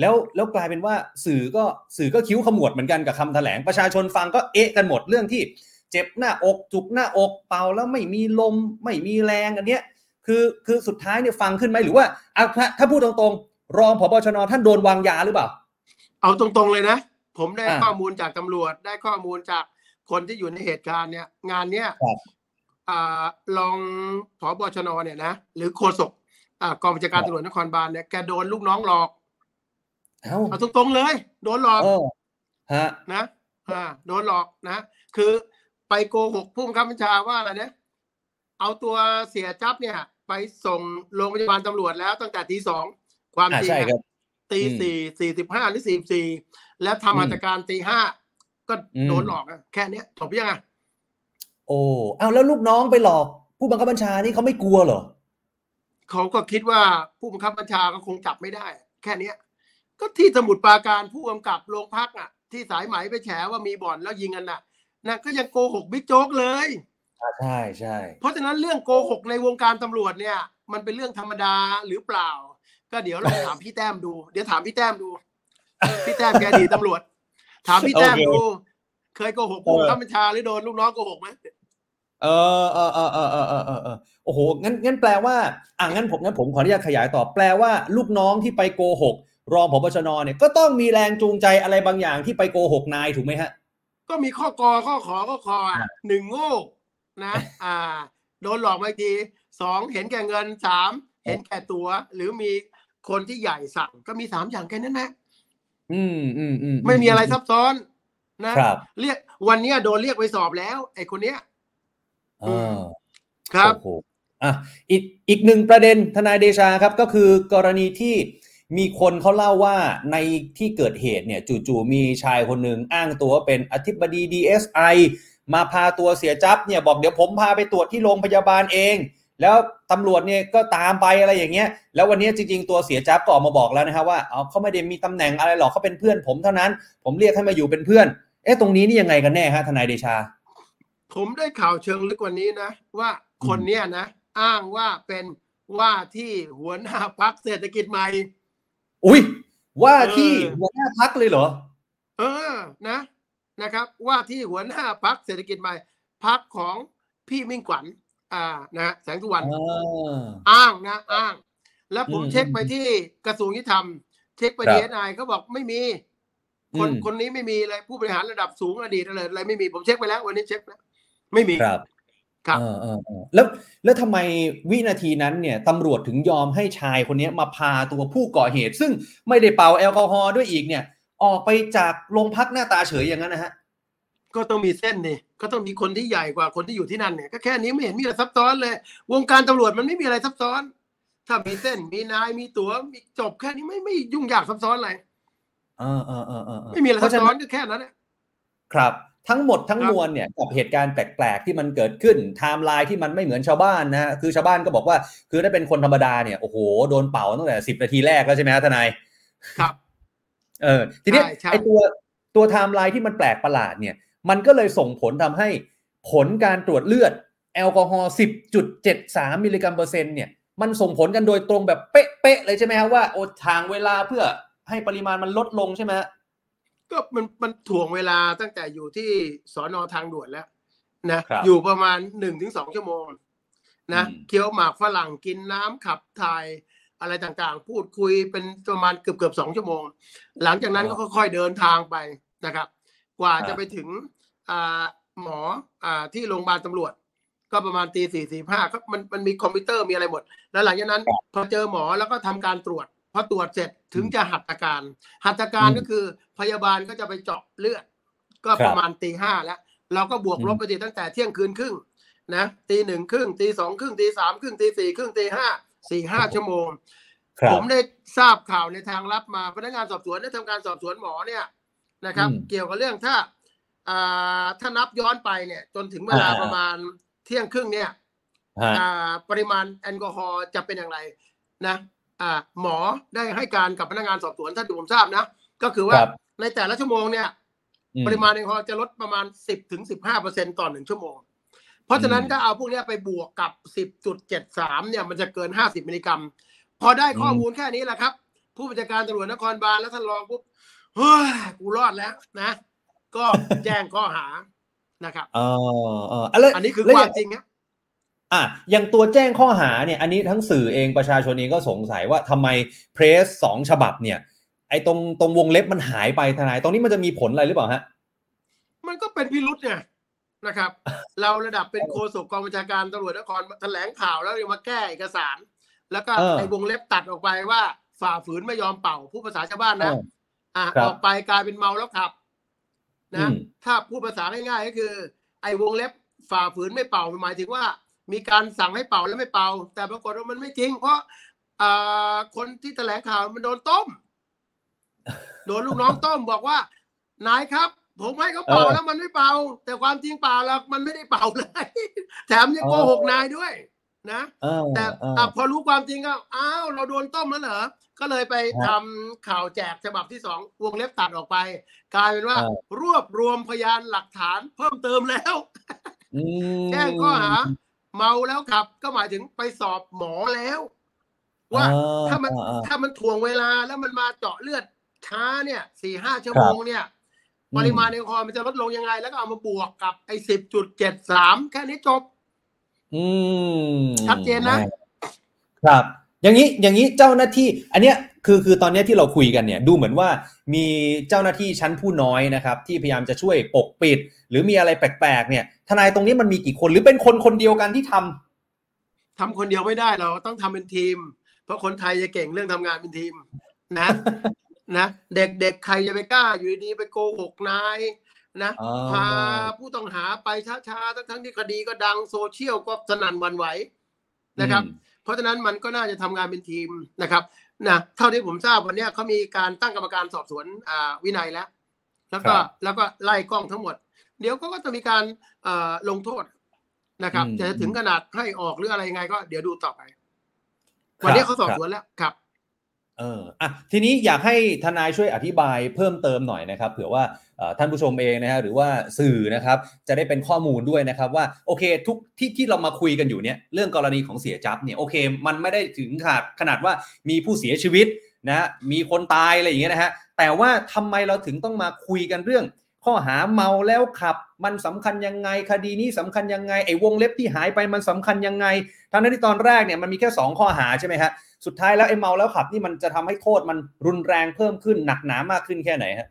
Speaker 2: แล้วแล้วกลายเป็นว่าสื่อก็สื่อก็คิ้วขมวดเหมือนกันกับคำแถลงประชาชนฟังก็เอะกันหมดเรื่องที่เจ็บหน้าอกจุกหน้าอกเป่าแล้วไม่มีลมไม่มีแรงอันเนี้ยคือคือสุดท้ายเนี่ยฟังขึ้นไหมหรือว่าอะถ้าถ้าพูดตรงๆ รองพบชนท่านโดนวางยาหรือเปล่า
Speaker 3: เอาตรงๆเลยนะ ผมได้
Speaker 2: อ่า
Speaker 3: ข้อมูลจากตำรวจได้ข้อมูลจากคนที่อยู่ในเหตุการณ์เนี่ยงานเนี้ย
Speaker 2: ครับ
Speaker 3: อ่ารองผบชนเนี่ยนะหรือโฆษกอ่ากองบัญชาการตำรวจนครบาลเนี่ยแกโดนลูกน้องหลอก
Speaker 2: เอ้า
Speaker 3: เอาตรงๆเลย โดนหลอก
Speaker 2: เออฮะ
Speaker 3: นะอ่าโดนหลอกนะคือไปโกหกผู้บังคับบัญชาว่าอะไรนะเอาตัวเสียจับเนี่ย ไปส่งโรงพยาบาลตำรวจแล้วตั้งแต่ตีสองความ
Speaker 2: อ่า
Speaker 3: จริง
Speaker 2: ใช่
Speaker 3: อะ
Speaker 2: ครับ
Speaker 3: ตี
Speaker 2: อืม
Speaker 3: สี่สี่สิบห้าหรือสี่สี่แล้วทำหัตถการตีห้าก็
Speaker 2: อืม
Speaker 3: โดนหลอกอะแค่เนี้ยจบยังไง
Speaker 2: โอ้เอาแล้วลูกน้องไปหลอก ผู้บังคับบัญชานี่เขาไม่กลัวเหรอ
Speaker 3: เขาก็คิดว่าผู้บังคับบัญชาก็คงจับไม่ได้ แค่เนี้ย ก็ที่สมุดปราการผู้กำกับโรงพักอะ ที่สายไหมไปแฉว่ามีบ่อนแล้วยิงกันน่ะนะก็ยังโกหกบิ๊กโจ๊กเลย
Speaker 2: ใช่ใช่
Speaker 3: เพราะฉะนั้นเรื่องโกหกในวงการตำรวจเนี่ย มันเป็นเรื่องธรรมดาหรือเปล่า ก็เดี๋ยวเราถามพี่แต้มดู เดี๋ยวถามพี่แต้มดู พี่แต้มแกดีตำรวจ ถามพี่แต้มดู เคยโกหกผู้ข้าบัญชาหรือโดนลูกน้องโกหกไหม
Speaker 2: เออเออเออเออเออเออเออโอ้โหงั้นงั้นแปลว่า อะงั้นผมงั้นผมขออนุญาตขยายต่อแปลว่า ลูกน้องที่ไปโกหก รองพบชนเนี่ยก็ต้องมีแรงจูงใจอะไรบางอย่างที่ไปโกหกนายถูกไหมฮะ
Speaker 3: ก็มีข้อกอข้อขอข้อคออะหนึ่งโง่นะ อ่า โดนหลอกมาอีกทีสองเห็นแก่เงินสามเห็นแก่ตัว หรือมีคนที่ใหญ่สั่งก็มีสามอย่างแค่นั้นแหละ
Speaker 2: อืมอืมอืม
Speaker 3: ไม่มีอะไรซับซ้อนนะครับเรียกวันเนี้ยโดนเรียกไปสอบแล้ว ไอ้คนเนี้ย
Speaker 2: เออ
Speaker 3: ครับ
Speaker 2: โอ้โหอะอีกอีกหนึ่งประเด็นทนายเดชาครับ ก็คือกรณีที่ มีคนเขาเล่าว่าในที่เกิดเหตุเนี่ยจู่ๆมีชายคนหนึ่งอ้างตัวว่าเป็นอธิบดี DSI มาพาตัวเสียจับเนี่ยบอกเดี๋ยวผมพาไปตรวจที่โรงพยาบาลเอง แล้วตำรวจเนี่ยก็ตามไปอะไรอย่างเงี้ย แล้ววันนี้จริง ๆ ตัวเสียจับก็ออกมาบอกแล้วนะครับว่าเอาเขาไม่ได้มีตำแหน่งอะไรหรอกเขาเป็นเพื่อนผมเท่านั้น ผมเรียกให้มาอยู่เป็นเพื่อน เอ๊ะตรงนี้นี่ยังไงกันแน่ฮะทนายเดชา
Speaker 3: ผมได้ข่าวเชิงลึกวันนี้นะ ว่าคนเนี้ยนะ อ้างว่าเป็นว่าที่หัวหน้าพักเศรษฐกิจใหม่
Speaker 2: อุ้ยว่าที่
Speaker 3: เออ
Speaker 2: หัวหน้าพักเลยเหรอ
Speaker 3: เออนะนะครับ ว่าที่หัวหน้าพักเศรษฐกิจใหม่พักของพี่มิ่งขวัญอ่านะแสงสุวรรณ
Speaker 2: อ่า
Speaker 3: อ้างนะ อ้าง แล้วผม
Speaker 2: อืม
Speaker 3: เช็คไปที่กระทรวงยุติธรรม เช็คไป
Speaker 2: ครับ
Speaker 3: ดีเอสไอเขาบอกไม่มี คน
Speaker 2: อืม
Speaker 3: คนนี้ไม่มีเลยผู้บริหารระดับสูงอดีตอะไรอะไรไม่มีผมเช็คไปแล้ว วันนี้เช็คแล้วไม่มี
Speaker 2: ครับ
Speaker 3: ครับ
Speaker 2: เออเออเออแล้วแล้วทำไมวินาทีนั้นเนี่ยตำรวจถึงยอมให้ชายคนนี้มาพาตัวผู้ก่อเหตุ ซึ่งไม่ได้เป่าแอลกอฮอล์ด้วยอีกเนี่ย ออกไปจากโรงพักหน้าตาเฉยอย่างนั้นนะฮะ
Speaker 3: ก็ต้องมีเส้นนี่ก็ต้องมีคนที่ใหญ่กว่าคนที่อยู่ที่นั่นเนี่ยก็แค่นี้ไม่เห็นมีอะไรซับซ้อนเลย วงการตำรวจมันไม่มีอะไรซับซ้อน ถ้ามีเส้นมีนายมีตั๋วมีจบแค่นี้ไม่ไม่ยุ่งยากซับซ้อนอะไร
Speaker 2: เออเออเออเออเออ
Speaker 3: ไม่มีอะไรซับ
Speaker 2: ราะฉะ
Speaker 3: นั้
Speaker 2: น
Speaker 3: ก็แค่นั้นแหละ
Speaker 2: ครับ ทั้งหมดทั้ง
Speaker 3: ครับ
Speaker 2: มวลเนี่ยกับเหตุการณ์แปลกๆที่มันเกิดขึ้นไทม์ไลน์ที่มันไม่เหมือนชาวบ้านนะฮะคือชาวบ้านก็บอกว่า คือถ้าเป็นคนธรรมดาเนี่ยโอ้โหโดนเป่าตั้งแต่สิบนาทีแรกแล้วใช่ไหมฮะทนาย
Speaker 3: ครับ
Speaker 2: เออ ทีเนี้ย
Speaker 3: ใช่ใช่
Speaker 2: ไอตัวตัวไทม์ไลน์ที่มันแปลกประหลาดเนี่ย มันก็เลยส่งผลทำให้ผลการตรวจเลือด แอลกอฮอล์10.73มิลลิกรัมเปอร์เซ็นต์เนี่ยมันส่งผลกันโดยตรงแบบเป๊ะๆเลยใช่ไหมครับว่าถ่วงเวลาเพื่อให้ปริมาณมันลดลงใช่ไหมฮะ
Speaker 3: ก็มันมันถ่วงเวลาตั้งแต่อยู่ที่สอนอทางด่วนแล้วนะครับอยู่ประมาณหนึ่งถึงสองชั่วโมงนะ
Speaker 2: อืม
Speaker 3: เคี้ยวหมากฝรั่งกินน้ำขับถ่ายอะไรต่างๆ พูดคุยเป็นประมาณเกือบเกือบสองชั่วโมง หลังจากนั้นก็ค่อยๆเดินทางไปนะครับ กว่าจะไปถึงอ่าหมออ่าที่โรงพยาบาลตำรวจ ก็ประมาณตีสี่สี่ห้าก็มันมันมีคอมพิวเตอร์มีอะไรหมด แล้วหลังจากนั้นพอเจอหมอแล้วก็ทำการตรวจพ อตรวจเสร็จถึงจะหัตถการ หัตถการ
Speaker 2: อืม
Speaker 3: ก็คือพยาบาลก็จะไปเจาะเลือด ก็
Speaker 2: ครับ
Speaker 3: ประมาณตีห้าแล้ว เราก็บวก
Speaker 2: อืม
Speaker 3: ลบไปทีตั้งแต่เที่ยงคืนครึ่งนะตีหนึ่งครึ่งตีสองครึ่งตีสามครึ่งตีสี่ครึ่งตีห้าสี่ห้าชั่วโมง
Speaker 2: ครับ
Speaker 3: ผมได้ทราบข่าวในทางลับมาพนักงานสอบสวนได้ทำการสอบสวนหมอเนี่ยนะครับ
Speaker 2: อืม
Speaker 3: เกี่ยวกับเรื่องถ้าอ่าถ้านับย้อนไปเนี่ย จนถึงเวลา
Speaker 2: อ่า
Speaker 3: ประมาณเที่ยงครึ่งเนี่ย
Speaker 2: ฮะ
Speaker 3: อ่าปริมาณแอลกอฮอล์จะเป็นอย่างไรนะอ่า หมอได้ให้การกับพนักงานสอบสวนท่านที่ผมทราบนะ ก็คือว่า
Speaker 2: ครับ
Speaker 3: ในแต่ละชั่วโมงเนี่ย
Speaker 2: อื
Speaker 3: ปริมาณแอลกอฮอล์จะลดประมาณ 10ถึง15เปอร์เซ็นต่อหนึ่งชั่วโมง เพราะฉะนั้น
Speaker 2: อืม
Speaker 3: ก็เอาพวกเนี้ยไปบวกกับ 10.73 เนี่ยมันจะเกิน 50 มิลลิกรัม พอได้ข้อมูลแค่นี้แหละครับ ผู้บัญชาการตำรวจนครบาลและท่านรองปุ๊บเฮ้ยกูรอดแล้วนะ ก็แจ้งข้อหานะครับ
Speaker 2: เออเออแล้ว
Speaker 3: อันนี้คือ
Speaker 2: แล้ว
Speaker 3: ค
Speaker 2: อ
Speaker 3: วา
Speaker 2: ย่ามง
Speaker 3: จริงนะ
Speaker 2: อะอย่างตัวแจ้งข้อหาเนี่ยอันนี้ทั้งสื่อเองประชาชนเองก็สงสัยว่าทำไมเพรสสองฉบับเนี่ยไอ้ตรงตรงวงเล็บมันหายไปทนายตรงนี้มันจะมีผลอะไรหรือเปล่าฮะ
Speaker 3: มันก็เป็นพิรุษเนี่ยนะครับ เราระดับเป็นโฆษกกองบัญชาการตำรวจนครแถลงข่าวแล้วยังมาแก้เอกสาร แล้วก็
Speaker 2: เออ
Speaker 3: ไอ้วงเล็บตัดออกไปว่า ฝ่าฝืนไม่ยอมเป่าผู้ภาษาชาวบ้านนะ
Speaker 2: เออ
Speaker 3: อ่า
Speaker 2: ครับ
Speaker 3: ออกไปกลายเป็นเมาแล้วขับ นะ
Speaker 2: อืม
Speaker 3: ถ้าพูดภาษาง่ายๆก็คือ ไอ้วงเล็บฝ่าฝืนไม่เป่าหมายถึงว่า มีการสั่งให้เป่าแล้วไม่เป่า แต่ปรากฏว่ามันไม่จริง เพราะอ่าคนที่แถลงข่าวมันโดนต้ม โดนลูกน้องต้มบอกว่านายครับ ผมให้เขาเป่า
Speaker 2: เออ
Speaker 3: แล้วมันไม่เป่า แต่ความจริงเป่าแล้วมันไม่ได้เป่าเลย แถมยังโกหกนายด้วยนะ
Speaker 2: เออ
Speaker 3: แต่
Speaker 2: เออ
Speaker 3: อะพอรู้ความจริงก็อ้าวเราโดนต้มแล้วเหรอก็เลยไป
Speaker 2: ฮะ
Speaker 3: ทำข่าวแจกฉบับที่สองวงเล็บตัดออกไป กลายเป็นว่า
Speaker 2: เออ
Speaker 3: รวบรวมพยานหลักฐานเพิ่มเติมแล้ว
Speaker 2: อืม
Speaker 3: แจ้งข้อหา เมาแล้วขับ ก็หมายถึงไปสอบหมอแล้ว ว่า
Speaker 2: อ่
Speaker 3: ถ้ามัน
Speaker 2: อ่อ่
Speaker 3: ถ้ามันถ่วงเวลาแล้วมันมาเจาะเลือดช้าเนี่ยสี่ห้าชั่วโมงเนี่ย
Speaker 2: อืม
Speaker 3: ปริมาณแอลกอฮอล์มันจะลดลงยังไง แล้วก็เอามาบวกกับไอ้สิบจุดเจ็ดสามแค่นี้จบ
Speaker 2: อืม
Speaker 3: ชัดเจนนะ
Speaker 2: ครับ อย่างนี้อย่างนี้เจ้าหน้าที่ อันเนี้ยคือคือตอนเนี้ยที่เราคุยกันเนี่ย ดูเหมือนว่ามีเจ้าหน้าที่ชั้นผู้น้อยนะครับ ที่พยายามจะช่วยปกปิด หรือมีอะไรแปลกๆเนี่ย ทนายตรงนี้มันมีกี่คนหรือเป็นคนคนเดียวกันที่ทำ
Speaker 3: ทำคนเดียวไม่ได้เราต้องทำเป็นทีม เพราะคนไทยจะเก่งเรื่องทำงานเป็นทีม นะนะเด็กเด็กใครจะไปกล้า อยู่ดีๆไปโกหกนายนะ
Speaker 2: อ๋อ
Speaker 3: พาผู้ต้องหาไปช้าๆทั้งทั้งๆที่คดีก็ดังโซเชียลก็สนั่นหวันไหวนะครับ
Speaker 2: อืม
Speaker 3: เพราะฉะนั้นมันก็น่าจะทำงานเป็นทีมนะครับนะเท่าที่ผมทราบวันเนี้ยเขามีการตั้งกรรมการสอบสวนอ่าวินัยแล้ว แล้วก็
Speaker 2: ครับ
Speaker 3: แล้วก็ไล่กล้องทั้งหมด เดี๋ยวก็จะมีการเอ่อลงโทษนะครับ
Speaker 2: อืม
Speaker 3: จะถึงขนาดให้ออกหรืออะไรยังไงก็เดี๋ยวดูต่อไป วันนี้เขาสอบสวนแล้วครับ
Speaker 2: เอออะทีนี้อยากให้ทนายช่วยอธิบายเพิ่มเติมหน่อยนะครับ เผื่อว่าเอ่อท่านผู้ชมเองนะฮะหรือว่าสื่อนะครับ จะได้เป็นข้อมูลด้วยนะครับ ว่าโอเคทุกที่ที่เรามาคุยกันอยู่เนี่ยเรื่องกรณีของเสียจับเนี่ยโอเค มันไม่ได้ถึงขนาดขนาดว่ามีผู้เสียชีวิตนะฮะมีคนตายอะไรอย่างเงี้ยนะฮะแต่ว่าทำไมเราถึงต้องมาคุยกันเรื่อง ข้อหาเมาแล้วขับ มันสำคัญยังไง คดีนี้สำคัญยังไงไอ้วงเล็บที่หายไปมันสำคัญยังไง ทั้งนั้นที่ตอนแรกเนี่ยมันมีแค่สองข้อหาใช่ไหมฮะสุดท้ายแล้วไอ้เมาแล้วขับนี่มันจะทำให้โทษมันรุนแรงเพิ่มขึ้นหนักหนามากขึ้นแค่ไหนฮะ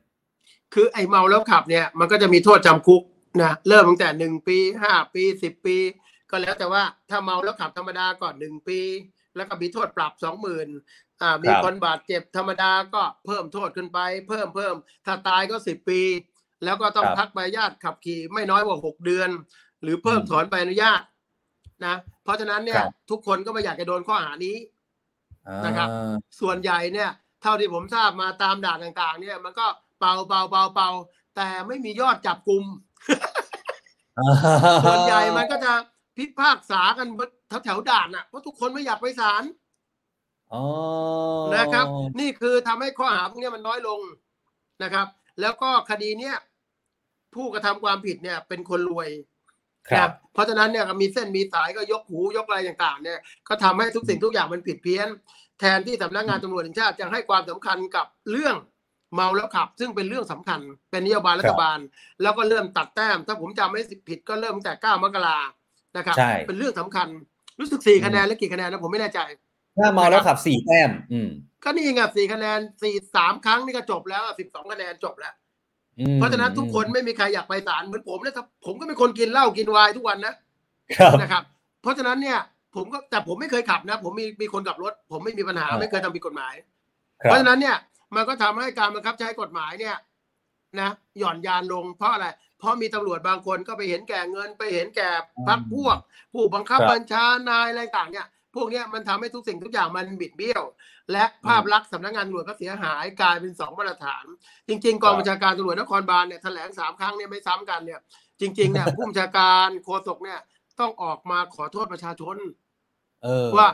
Speaker 3: คือไอ้เมาแล้วขับเนี่ยมันก็จะมีโทษจำคุกนะเริ่มตั้งแต่หนึ่งปีห้าปีสิบปี ก็แล้วแต่ว่าถ้าเมาแล้วขับธรรมดาก่อนหนึ่งปี แล้วก็มีโทษปรับสองหมื่นอ่ามีคนบาดเจ็บธรรมดาก็เพิ่มโทษขึ้นไป เพิ่มเพิ่มถ้าตายก็สิบปี แล้วก็ต้องพักใบอนุญาตขับขี่ไม่น้อยกว่าหกเดือน หรือเพิ่มถอนใบอนุญาตนะเพราะฉะนั้นเนี่ยทุกคนก็ไม่อยากจะโดนข้อหานี้นะครับ
Speaker 2: อ่า
Speaker 3: ส่วนใหญ่เนี่ย เท่าที่ผมทราบมาตามด่านต่างๆ เนี่ย มันก็เป่าเป่าเป่าเป่าแต่ไม่มียอดจับกลุ่มส่วนใหญ่มันก็จะพิพากษากันแถวแถวๆด่านอะเพราะทุกคนไม่อยากไปศาล
Speaker 2: อ๋อ
Speaker 3: นะครับ นี่คือทำให้ข้อหาพวกเนี้ยมันน้อยลงนะครับ แล้วก็คดีเนี้ย ผู้กระทำความผิดเนี่ยเป็นคนรวย
Speaker 2: ครับ
Speaker 3: นะเพราะฉะนั้นเนี่ยก็มีเส้นมีสายก็ยกหูยกอะไรต่างๆ เนี่ยก็ทำให้ทุกสิ่งทุกอย่างมันผิดเพี้ยน แทนที่สำนักงานตำรวจแห่งชาติจะให้ความสำคัญกับเรื่องเมาแล้วขับ ซึ่งเป็นเรื่องสำคัญ เป็นนโยบายรัฐบาล แล้วก็เริ่มตัดแต้ม ถ้าผมจำไม่ผิดก็เริ่มตั้งแต่ 9 มกรานะครับ
Speaker 2: ใช่
Speaker 3: เป็นเรื่องสำคัญรู้สึกสี่คะแนนและกี่คะแนนนะผมไม่แน่ใจ
Speaker 2: ถ้าเมาแล้วขับสี่แต้ม อืม
Speaker 3: ก็นี่ไงสี่คะแนนสี่สามครั้งนี่ก็จบแล้วสิบสองคะแนนจบแล้ว
Speaker 2: อืม
Speaker 3: เพราะฉะนั้นทุกคนไม่มีใครอยากไปศาลเหมือนผมนะถ้าผมก็เป็นคนกินเหล้ากินไวน์ทุกวันนะครับนะครับ เพราะฉะนั้นเนี่ยผมก็แต่ผมไม่เคยขับนะ ผมมีมีคนขับรถ ผมไม่มีปัญหา
Speaker 2: ครับ
Speaker 3: ไม่เคยทำผิดกฎหมาย
Speaker 2: ค
Speaker 3: เพ
Speaker 2: รับ
Speaker 3: ราะฉะนั้นเนี่ยมันก็ทำให้การบังคับใช้กฎหมายเนี่ยนะหย่อนยานลงเพราะอะไร เพราะมีตำรวจบางคนก็ไปเห็นแก่เงินไปเห็นแก่พักพวก ผู้บังคับ
Speaker 2: ครับ
Speaker 3: บัญชานายอะไรต่างเนี่ย พวกเนี้ยมันทำให้ทุกสิ่งทุกอย่างมันบิดเบี้ยว และภาพลักษณ์สำนักงานตำรวจก็เสียหายกลายเป็นสองมาตรฐาน จริง ๆกอง
Speaker 2: ครับ
Speaker 3: บัญชาการตำรวจนครบาลเนี่ยแถลงสามครั้งเนี่ยไม่ซ้ำกันเนี่ย จริงๆเนี่ยผู้บัญชาการโฆษกเนี่ยต้องออกมาขอโทษประชาชน
Speaker 2: เออ
Speaker 3: ว่า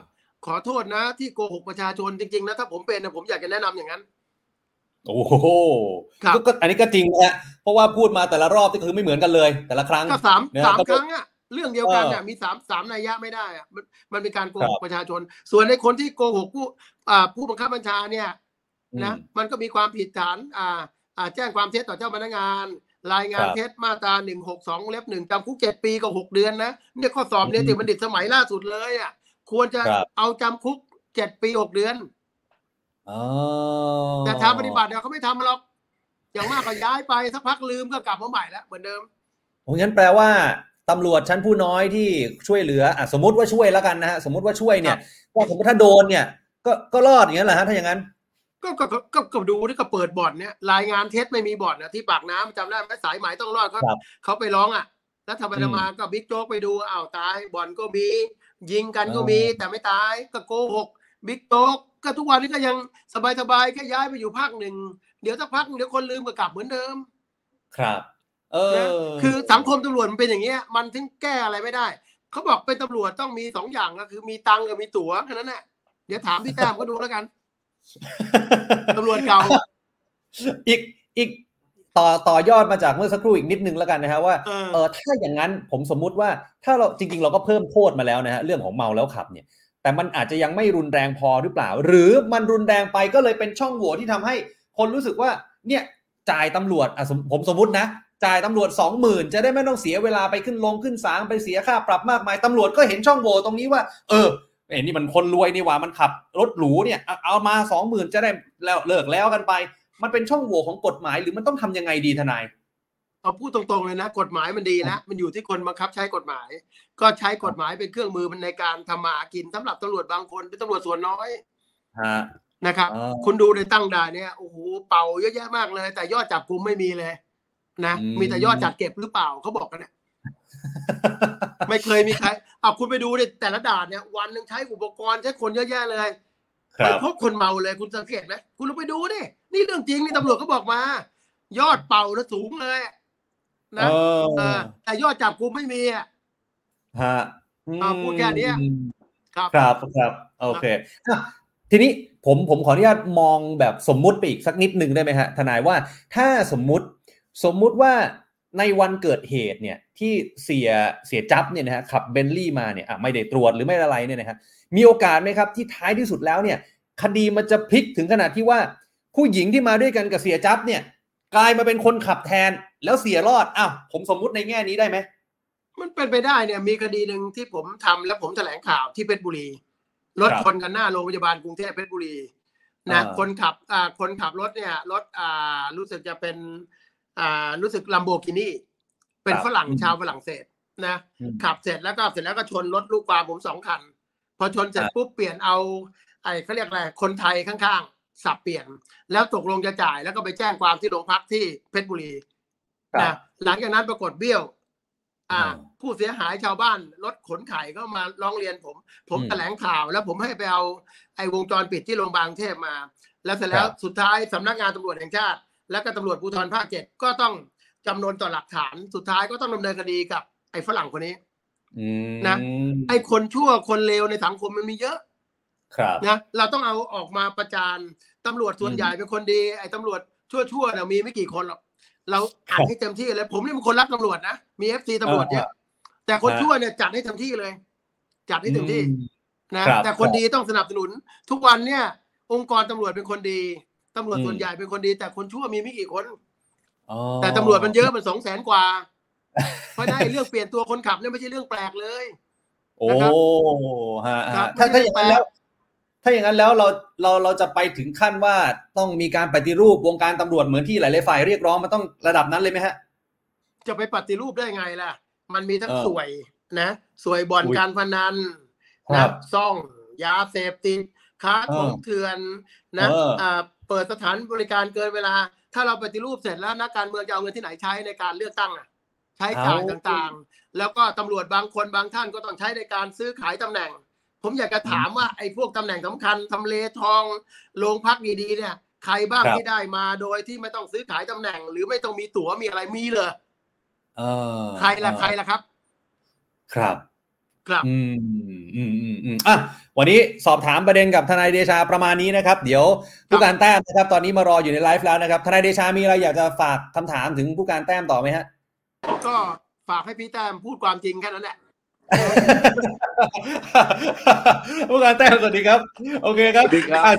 Speaker 3: ขอโทษนะ ที่โกหกประชาชนจริงๆนะถ้าผมเป็นนะผมอยากจะแนะนำอย่างนั้น
Speaker 2: โอ้โห
Speaker 3: ครับ
Speaker 2: ก็ก็อันนี้ก็จริงนะฮะเพราะว่าพูดมาแต่ละรอบที่คือไม่เหมือนกันเลย แต่ละครั้ง
Speaker 3: ก็สาม
Speaker 2: เนี่ย
Speaker 3: สาม
Speaker 2: ก็
Speaker 3: ครั้งอะ เรื่องเดียวกันเนี่ย
Speaker 2: เออ
Speaker 3: มีสามสามนัยยะไม่ได้อะมันมันเป็นการโกห
Speaker 2: ค
Speaker 3: ก
Speaker 2: รับ
Speaker 3: ประชาชน ส่วนในคนที่โกหกผู้อ่าผู้บังคับบัญชาเนี่ยนะ
Speaker 2: อืม
Speaker 3: มันก็มีความผิดฐานอ่าอ่าแจ้งความเท็จต่อเจ้าพนักงาน รายงาน
Speaker 2: ครับ
Speaker 3: เท็จมาตราหนึ่งหกสองเล็บหนึ่งจำคุกเจ็ดปีกับหกเดือนนะเนี่ยข้อสอบเนี่ย
Speaker 2: อืม
Speaker 3: ติบัณฑิตสมัยล่าสุดเลยอะควรจะ
Speaker 2: ครับ
Speaker 3: เอาจำคุกเจ็ดปีหกเดือน
Speaker 2: อ๋อ
Speaker 3: แต่ทางปฏิบัติเนี่ยเขาไม่ทำหรอกอย่างมากก็ย้ายไปสักพักลืมก็กลับมาใหม่แล้วเหมือนเดิม
Speaker 2: โอ้งั้นแปลว่า ตำรวจชั้นผู้น้อยที่ช่วยเหลืออะสมมติว่าช่วยแล้วกันนะฮะสมมติว่าช่วยเนี่ยก็สมมติถ้าโดนเนี่ย ก็ก็รอดอย่างนั้นเหรอฮะถ้าอย่างนั้น
Speaker 3: ก็ก็ก็ก็ก็ดูที่ก็เปิดบ่อนเนี่ยรายงานเท็จไม่มีบ่อนนะที่ปากน้ำจำได้ไหมสายไหมต้องรอดเขา
Speaker 2: ครับ
Speaker 3: เขาไปร้องอะแล้วทำไม
Speaker 2: อืม
Speaker 3: มาก็บิ๊กโจ๊กไปดูอ้าวตายบ่อนก็มี ยิงกันก็มี
Speaker 2: อ๋อ
Speaker 3: แต่ไม่ตายก็โกหกบิ๊กโจ๊กก็ทุกวันนี้ก็ยังสบายสบายๆแค่ย้ายไปอยู่ภาคหนึ่ง เดี๋ยวสักพักเดี๋ยวคนลืมก็กลับเหมือนเดิม
Speaker 2: ครับ เอ
Speaker 3: นะ
Speaker 2: อ
Speaker 3: คือสังคมตำรวจมันเป็นอย่างเงี้ย มันถึงแก้อะไรไม่ได้ เขาบอกเป็นตำรวจต้องมีสองอย่างก็คือมีตังค์กับมีตั๋วแค่นั้นแหละเดี๋ยวถามพี่แต้มก็ดูแล้วกันตำรวจเก่า
Speaker 2: อีกอีกต่อต่อยอดมาจากเมื่อสักครู่อีกนิดนึงแล้วกันนะฮะว่า
Speaker 3: เออ
Speaker 2: เออถ้าอย่างนั้นผมสมมุติว่าถ้าเราจริง ๆ เราก็เพิ่มโทษมาแล้วนะฮะเรื่องของเมาแล้วขับเนี่ย แต่มันอาจจะยังไม่รุนแรงพอหรือเปล่า หรือมันรุนแรงไปก็เลยเป็นช่องโหว่ที่ทำให้ คนรู้สึกว่า เนี่ยจ่ายตำรวจอะสมผมสมมตินะ จ่ายตำรวจสองหมื่นจะได้ไม่ต้องเสียเวลาไปขึ้นลงขึ้นศาลไปเสียค่าปรับมากมายตำรวจก็เห็นช่องโหว่ตรงนี้ว่า เออเอ็นี่มันคนรวยนี่หว่ามันขับ รถหรูเนี่ยเอาเอามาสองหมื่นจะได้แล้วเลิกแล้วกันไป มันเป็นช่องโหว่ของกฎหมายหรือมันต้องทำยังไงดีทนาย
Speaker 3: เอาพูดตรงๆเลยนะ กฎหมายมันดีนะมันอยู่ที่คนบังคับใช้กฎหมาย ก็ใช้กฎหมายเป็นเครื่องมือในการทำมาหากินสำหรับตำรวจบางคนเป็นตำรวจส่วนน้อย
Speaker 2: ฮะ
Speaker 3: นะครับ
Speaker 2: อ่า
Speaker 3: คุณดูในตั้งด่านเนี่ยโอ้โหเป่าเยอะแยะมากเลย แต่ยอดจับกุมไม่มีเลย นะ
Speaker 2: อืม
Speaker 3: มีแต่ยอดจัดเก็บหรือเปล่าเขาบอกกันเนี่ยไม่เคยมีใครเอาคุณไปดูในแต่ละด่านเนี่ย วันหนึ่งใช้อุปกรณ์ใช้คนเยอะแยะเลย
Speaker 2: ครั
Speaker 3: ไม่
Speaker 2: บ
Speaker 3: พบคนเมาเลยคุณสังเกตไหมคุณลองไปดูดินี่เรื่องจริงนี่ตำรวจก็บอกมา ยอดเป่าแล้วสูงเลยนะ
Speaker 2: เออ
Speaker 3: เออแต่ยอดจับกุมไม่มีอะ
Speaker 2: ฮะ
Speaker 3: อ่าพูดแค่เนี้ยครับ
Speaker 2: ครับครับโอเคอะทีนี้ผมผมขออนุญาตมองแบบสมมุติไปอีกสักนิดหนึ่งได้ไหมฮะทนายว่าถ้าสมมุติ สมมุติว่าในวันเกิดเหตุเนี่ยที่เสียเสียจับเนี่ยนะฮะขับเบนลี่มาเนี่ยอะไม่ได้ตรวจหรือไม่อะไรเนี่ยนะฮะมีโอกาสไหมครับที่ท้ายที่สุดแล้วเนี่ยคดีมันจะพลิกถึงขนาดที่ว่า ผู้หญิงที่มาด้วยกันกับเสียจับเนี่ยกลายมาเป็นคนขับแทนแล้วเสียรอดอ้าวผมสมมุติในแง่นี้ได้ไหม
Speaker 3: มันเป็นไปได้เนี่ยมีคดีหนึ่งที่ผมทำแล้วผมแถลงข่าวที่เพชรบุรีรถ
Speaker 2: ครับ
Speaker 3: ชนกันหน้าโรงพยาบาลกรุงเทพเพชรบุรีนะ
Speaker 2: อ่า
Speaker 3: คนขับอ่าคนขับรถเนี่ยรถอ่ารู้สึกจะเป็น อ่ารู้สึกลัมโบกินีเป็นฝรั่งชาวฝรั่งเศสนะ
Speaker 2: อืม
Speaker 3: ขับเสร็จแล้วก็เสร็จแล้วก็ชนรถลูกความผมสองคัน พอชนเสร็จ
Speaker 2: ครับ
Speaker 3: ปุ๊บเปลี่ยนเอาไอ้เขาเรียกอะไรคนไทยข้างๆ สับเปลี่ยน แล้วตกลงจะจ่ายแล้วก็ไปแจ้งความที่โรงพักที่เพชรบุรีนะหลังจากนั้นปรากฏเบี้ยว อ่า
Speaker 2: อ่า
Speaker 3: ผู้เสียหายชาวบ้านรถขนไข่ก็มาร้องเรียนผมผม
Speaker 2: อืม
Speaker 3: แถลงข่าวแล้วผมให้ไปเอาไอ้วงจรปิดที่โรงพยาบาลกรุงเทพมา แล้วเสร็จแล้ว
Speaker 2: ครับ
Speaker 3: สุดท้ายสำนักงานตำรวจแห่งชาติ และก็ตำรวจภูธรภาคเจ็ดก็ต้องจำนวนต่อหลักฐานสุดท้ายก็ต้องดำเนินคดีกับไอ้ฝรั่งคนนี้
Speaker 2: อืม
Speaker 3: นะไอ้คนชั่วคนเลวในสังคมมันมีเยอะ
Speaker 2: ครับ
Speaker 3: นะเราต้องเอาออกมาประจานตำรวจส่วน
Speaker 2: อืม
Speaker 3: ใหญ่เป็นคนดี ไอ้ตำรวจชั่วๆเนี่ยมีไม่กี่คนหรอกเราอัด
Speaker 2: ครับ
Speaker 3: ให้เต็มที่เลย ผมนี่เป็นคนรักตำรวจนะมี FC ตำรวจเยอะแต่คน
Speaker 2: ฮะ
Speaker 3: ชั่วเนี่ยจัดให้เต็มที่เลย จัดให้เต็มที่
Speaker 2: อืม
Speaker 3: นะครับแต่คนดีต้องสนับสนุน ทุกวันเนี่ย องค์กรตำรวจเป็นคนดี ตำรวจ
Speaker 2: อืม
Speaker 3: ส่วนใหญ่เป็นคนดีแต่คนชั่วมีไม่กี่คน
Speaker 2: อ๋อ
Speaker 3: แต่ตำรวจมันเยอะมันสองแสนกว่า เพราะได้เรื่องเปลี่ยนตัวคนขับเนี่ยไม่ใช่เรื่องแปลกเลย
Speaker 2: โอ้
Speaker 3: นะครับ
Speaker 2: ฮะ
Speaker 3: ครั
Speaker 2: ฮะถ้า
Speaker 3: ไม่
Speaker 2: ถ้า
Speaker 3: ได้
Speaker 2: อย่างนั้นแล้ว ถ้าอย่างนั้นแล้วเราเราเราจะไปถึงขั้นว่าต้องมีการปฏิรูปวงการตำรวจเหมือนที่หลายๆฝ่ายเรียกร้องมันต้องระดับนั้นเลยไหมฮะ
Speaker 3: จะไปปฏิรูปได้ไงล่ะ มันมีทั้ง
Speaker 2: เออ
Speaker 3: สวยนะสวยบ่อน
Speaker 2: อุ๊ย
Speaker 3: การพนัน
Speaker 2: ครั
Speaker 3: นะ
Speaker 2: บ
Speaker 3: ซ่องยาเสพติดค้า
Speaker 2: เออ
Speaker 3: ของเถื่อนนะ
Speaker 2: เอออ่า
Speaker 3: เปิดสถานบริการเกินเวลา ถ้าเราปฏิรูปเสร็จแล้วนักการเมืองจะเอาเงินที่ไหนใช้ในการเลือกตั้งอะ ใช้จ่ายต่างๆ แล้วก็ตำรวจบางคนบางท่านก็ต้องใช้ในการซื้อขายตำแหน่ง ผมอยากจะถามว่าไอ้พวกตำแหน่งสำคัญทำเลทองโรงพักดีๆเนี่ยใครบ้าง
Speaker 2: ครับ
Speaker 3: ที่ได้มาโดยที่ไม่ต้องซื้อขายตำแหน่ง หรือไม่ต้องมีตั๋วมีอะไรมีเลย
Speaker 2: เออ
Speaker 3: ใครล่ะใครล่ะครับ
Speaker 2: ครับ
Speaker 3: ครับ
Speaker 2: อืมอืมอืมอืมอะวันนี้สอบถามประเด็นกับทนายเดชาประมาณนี้นะครับ เดี๋ยวผู้การแต้มนะครับ ตอนนี้มารออยู่ในไลฟ์แล้วนะครับทนายเดชามีอะไรอยากจะฝากคำถามถึงผู้การแต้มต่อไหมฮะ
Speaker 3: ก็ฝากให้พี่แต้มพูดความจริงแค่นั้นแหละ
Speaker 2: ผู้การแต้มสวัสดีครับ โอเคครับ
Speaker 4: สวัสดีครับ
Speaker 2: อะ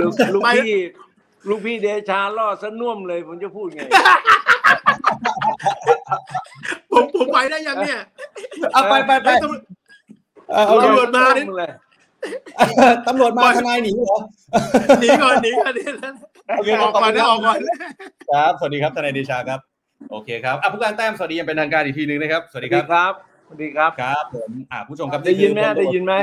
Speaker 4: ลูกลูก
Speaker 3: ไป
Speaker 4: พี่ลูกพี่เดชาล่อซะน่วมเลยผมจะพูดไง
Speaker 3: ผมผมไปได้ยังเนี่ย
Speaker 2: เอาไปไปไป
Speaker 3: เฮ้ยตำรวจ
Speaker 2: เออเอา
Speaker 3: ตำรวจมาดิ
Speaker 4: น่วเลย
Speaker 2: ตำรวจมาทนายหนีเหรอ
Speaker 3: หนีก่อนหนีก่อนหนีก่อน
Speaker 2: โอเค
Speaker 3: ออกก่อนนะออกก่อน
Speaker 2: ครับสวัสดีครับทนายเดชาครับ โอเคครับอะผู้การแต้มสวัสดีอยังเป็นทางการอีกทีหนึ่งนะครับสวัส
Speaker 4: สวั
Speaker 2: ดี
Speaker 4: ส
Speaker 2: ค
Speaker 4: ดี
Speaker 2: รับ
Speaker 4: ครับสวัสดีครับ
Speaker 2: ครับผมอ่าผู้ชมครับ
Speaker 4: ได้ยินไหม
Speaker 2: คือพลตำรวจ
Speaker 4: ได้ยินไหม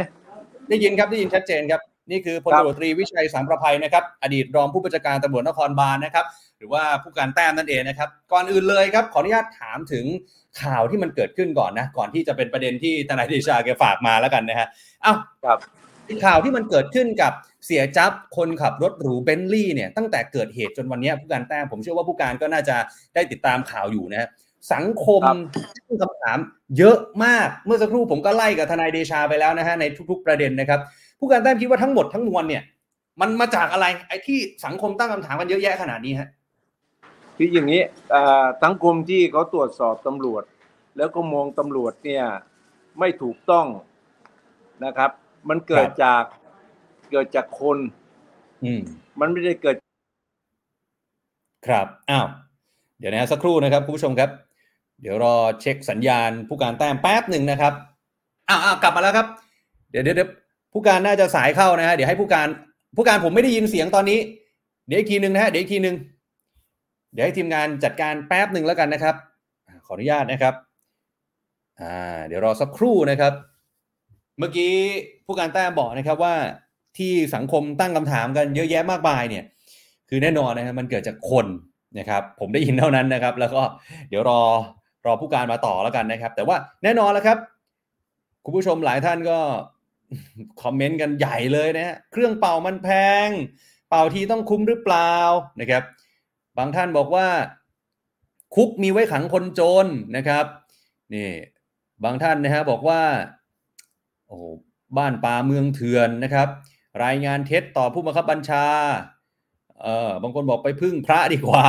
Speaker 2: ได้ยินครับได้ยินชัดเจนครับนี่คือพล
Speaker 4: ครับ
Speaker 2: ตำรวจตรีวิชัยสามประภัยนะครับ อดีตรองผู้บัญชาการตำรวจนครบาลนะครับ หรือว่าผู้การแต้มนั่นเองนะครับ ก่อนอื่นเลยครับ ขออนุญาตถามถึงข่าวที่มันเกิดขึ้นก่อนนะ ก่อนที่จะเป็นประเด็นที่ทนายเดชาแกฝากมาแล้วกันนะฮะเอ้า
Speaker 4: ครับ
Speaker 2: ข่าวที่มันเกิดขึ้นกับเสียจับคนขับรถหรูเบนลี่เนี่ยตั้งแต่เกิดเหตุจนวันเนี้ยผู้การแต้มผมเชื่อว่าผู้การก็น่าจะได้ติดตามข่าวอยู่นะฮะสังคม
Speaker 4: ครับ
Speaker 2: ตั้งคำถามเยอะมากเมื่อสักครู่ผมก็ไล่กับทนายเดชาไปแล้วนะฮะในทุก ๆ ประเด็นนะครับ ผู้การแต้มคิดว่าทั้งหมดทั้งมวลเนี่ย มันมาจากอะไรไอ้ที่สังคมตั้งคำถามกันเยอะแยะขนาดนี้ฮะ
Speaker 4: คืออย่างนี้อ่าสังคมที่เขาตรวจสอบตำรวจ แล้วก็มองตำรวจเนี่ยไม่ถูกต้องนะครับ มันเกิด
Speaker 2: ครับ
Speaker 4: จากเกิดจากคน
Speaker 2: อืม
Speaker 4: มันไม่ได้เกิด
Speaker 2: ครับอ้าวเดี๋ยวนะฮะสักครู่นะครับคุณผู้ชมครับ เดี๋ยวรอเช็คสัญญาณ ผู้การแต้มแป๊บหนึ่งนะครับอ้าวอ้าวกลับมาแล้วครับเดี๋ยวเดี๋ยวเดี๋ยวผู้การน่าจะสายเข้านะฮะเดี๋ยวให้ผู้การผู้การผมไม่ได้ยินเสียงตอนนี้ เดี๋ยวอีกทีหนึ่งนะฮะเดี๋ยวอีกทีหนึ่ง เดี๋ยวให้ทีมงานจัดการแป๊บหนึ่งแล้วกันนะครับ ขออนุญาตนะครับอ่าเดี๋ยวรอสักครู่นะครับ เมื่อกี้ผู้การแต้มบอกนะครับว่าที่สังคมตั้งคำถามกันเยอะแยะมากมายเนี่ย คือแน่นอนนะครับมันเกิดจากคนนะครับ ผมได้ยินเท่านั้นนะครับ แล้วก็เดี๋ยวรอรอผู้การมาต่อแล้วกันนะครับ แต่ว่าแน่นอนแล้วครับ คุณผู้ชมหลายท่านก็คอมเมนต์กันใหญ่เลยนะฮะเครื่องเป่ามันแพง เป่าทีต้องคุ้มหรือเปล่านะครับ บางท่านบอกว่า คุกมีไว้ขังคนจนนะครับนี่บางท่านนะฮะบอกว่าโอ้โบ้านป่าเมืองเถื่อนนะครับ รายงานเท็จต่อผู้บังคับบัญชาเออบางคนบอกไปพึ่งพระดีกว่า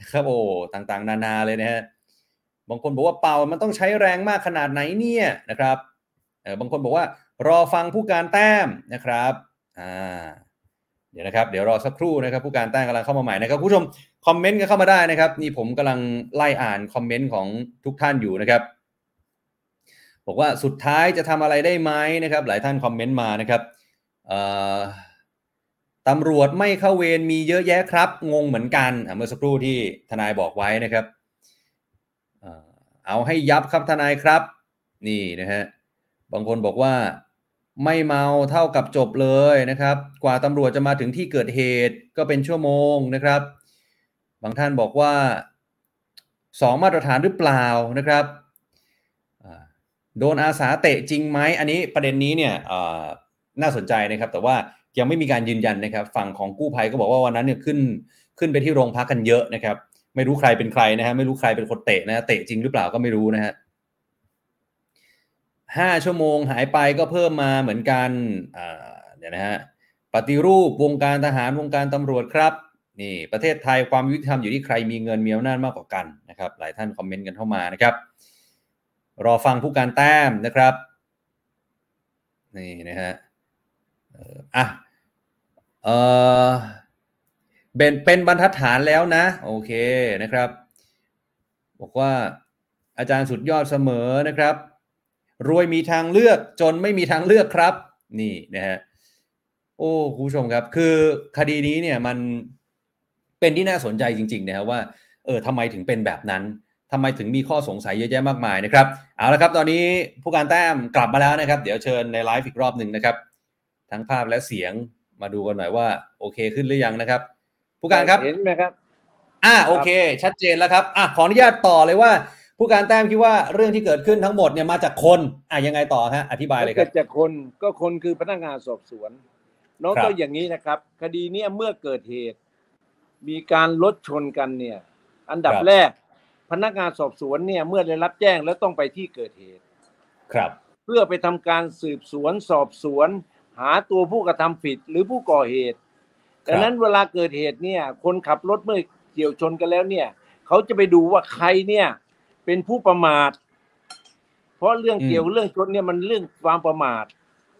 Speaker 2: นะครับโอ้ต่างๆ นานาเลยนะฮะบางคนบอกว่าเป่ามันต้องใช้แรงมากขนาดไหนเนี่ยนะครับเออบางคนบอกว่ารอฟังผู้การแต้มนะครับอ่าเดี๋ยวนะครับ เดี๋ยวรอสักครู่นะครับ ผู้การแต้มกำลังเข้ามาใหม่นะครับคุณผู้ชม คอมเมนต์กันเข้ามาได้นะครับ นี่ผมกำลังไล่อ่านคอมเมนต์ของทุกท่านอยู่นะครับ บอกว่าสุดท้ายจะทำอะไรได้ไหมนะครับ หลายท่านคอมเมนต์มานะครับตำรวจไม่เข้าเวรมีเยอะแยะครับ งงเหมือนกันเมื่อสักครู่ที่ทนายบอกไว้นะครับเอ่อเอาให้ยับครับทนายครับ นี่นะฮะบางคนบอกว่าไม่เมาเท่ากับจบเลยนะครับ กว่าตำรวจจะมาถึงที่เกิดเหตุก็เป็นชั่วโมงนะครับ บางท่านบอกว่าสองมาตรฐานหรือเปล่านะครับโดนอาสาเตะจริงไหมอันนี้ประเด็นนี้เนี่ยน่าสนใจนะครับ แต่ว่ายังไม่มีการยืนยันนะครับ ฝั่งของกู้ภัยก็บอกว่าวันนั้นเนี่ยขึ้นขึ้นไปที่โรงพักกันเยอะนะครับ ไม่รู้ใครเป็นใครนะฮะไม่รู้ใครเป็นคนเตะนะเตะจริงหรือเปล่าก็ไม่รู้นะฮะห้าชั่วโมงหายไปก็เพิ่มมาเหมือนกันเดี๋ยวนะฮะปฏิรูปวงการทหารวงการตำรวจครับ นี่ประเทศไทยความยุติธรรมอยู่ที่ใครมีเงินมีอำนาจมากกว่ากันนะครับ หลายท่านคอมเมนต์กันเข้ามานะครับ รอฟังผู้การแต้มนะครับนี่นะฮะอ่ออะเออเป็นเป็นบรรทัดฐานแล้วนะ โอเคนะครับ บอกว่าอาจารย์สุดยอดเสมอนะครับ รวยมีทางเลือกจนไม่มีทางเลือกครับ นี่นะฮะโอ้คุณผู้ชมครับ คือคดีนี้เนี่ยมัน เป็นที่น่าสนใจจริงๆนะครับว่าเออทำไมถึงเป็นแบบนั้นทำไมถึงมีข้อสงสัยเยอะแยะมากมายนะครับเอาละครับตอนนี้ผู้การแต้มกลับมาแล้วนะครับ เดี๋ยวเชิญในไลฟ์อีกรอบหนึ่งนะครับ ทั้งภาพและเสียงมาดูกันหน่อยว่าโอเคขึ้นหรือยังนะครับ ผู้การครับ
Speaker 4: เห็นไหมครับ
Speaker 2: อ่าโอเค ชัดเจนแล้วครับอะขออนุญาตต่อเลยว่า ผู้การแต้มคิดว่าเรื่องที่เกิดขึ้นทั้งหมดเนี่ยมาจากคนอะยังไงต่อฮะอธิบายเลยค
Speaker 4: เกิ
Speaker 2: รับ
Speaker 4: ดจากคนก็คนคือพนักงานสอบสวนน้อง
Speaker 2: ครับ
Speaker 4: ก็อย่างนี้นะครับ คดีเนี้ยเมื่อเกิดเหตุ มีการรถชนกันเนี่ย อันดับแรก พนักงานสอบสวนเนี่ยเมื่อได้รับแจ้งแล้วต้องไปที่เกิดเหตุ
Speaker 2: ครับ
Speaker 4: เพื่อไปทำการสืบสวนสอบสวน หาตัวผู้กระทำผิดหรือผู้ก่อเหตุ
Speaker 2: ครับ
Speaker 4: ดังนั้นเวลาเกิดเหตุเนี่ย คนขับรถเมื่อเกี่ยวชนกันแล้วเนี่ยเขาจะไปดูว่าใครเนี่ยเป็นผู้ประมาท เพราะเรื่องเกี่ยวเรื่องชนเนี่ยมันเรื่องความประมาท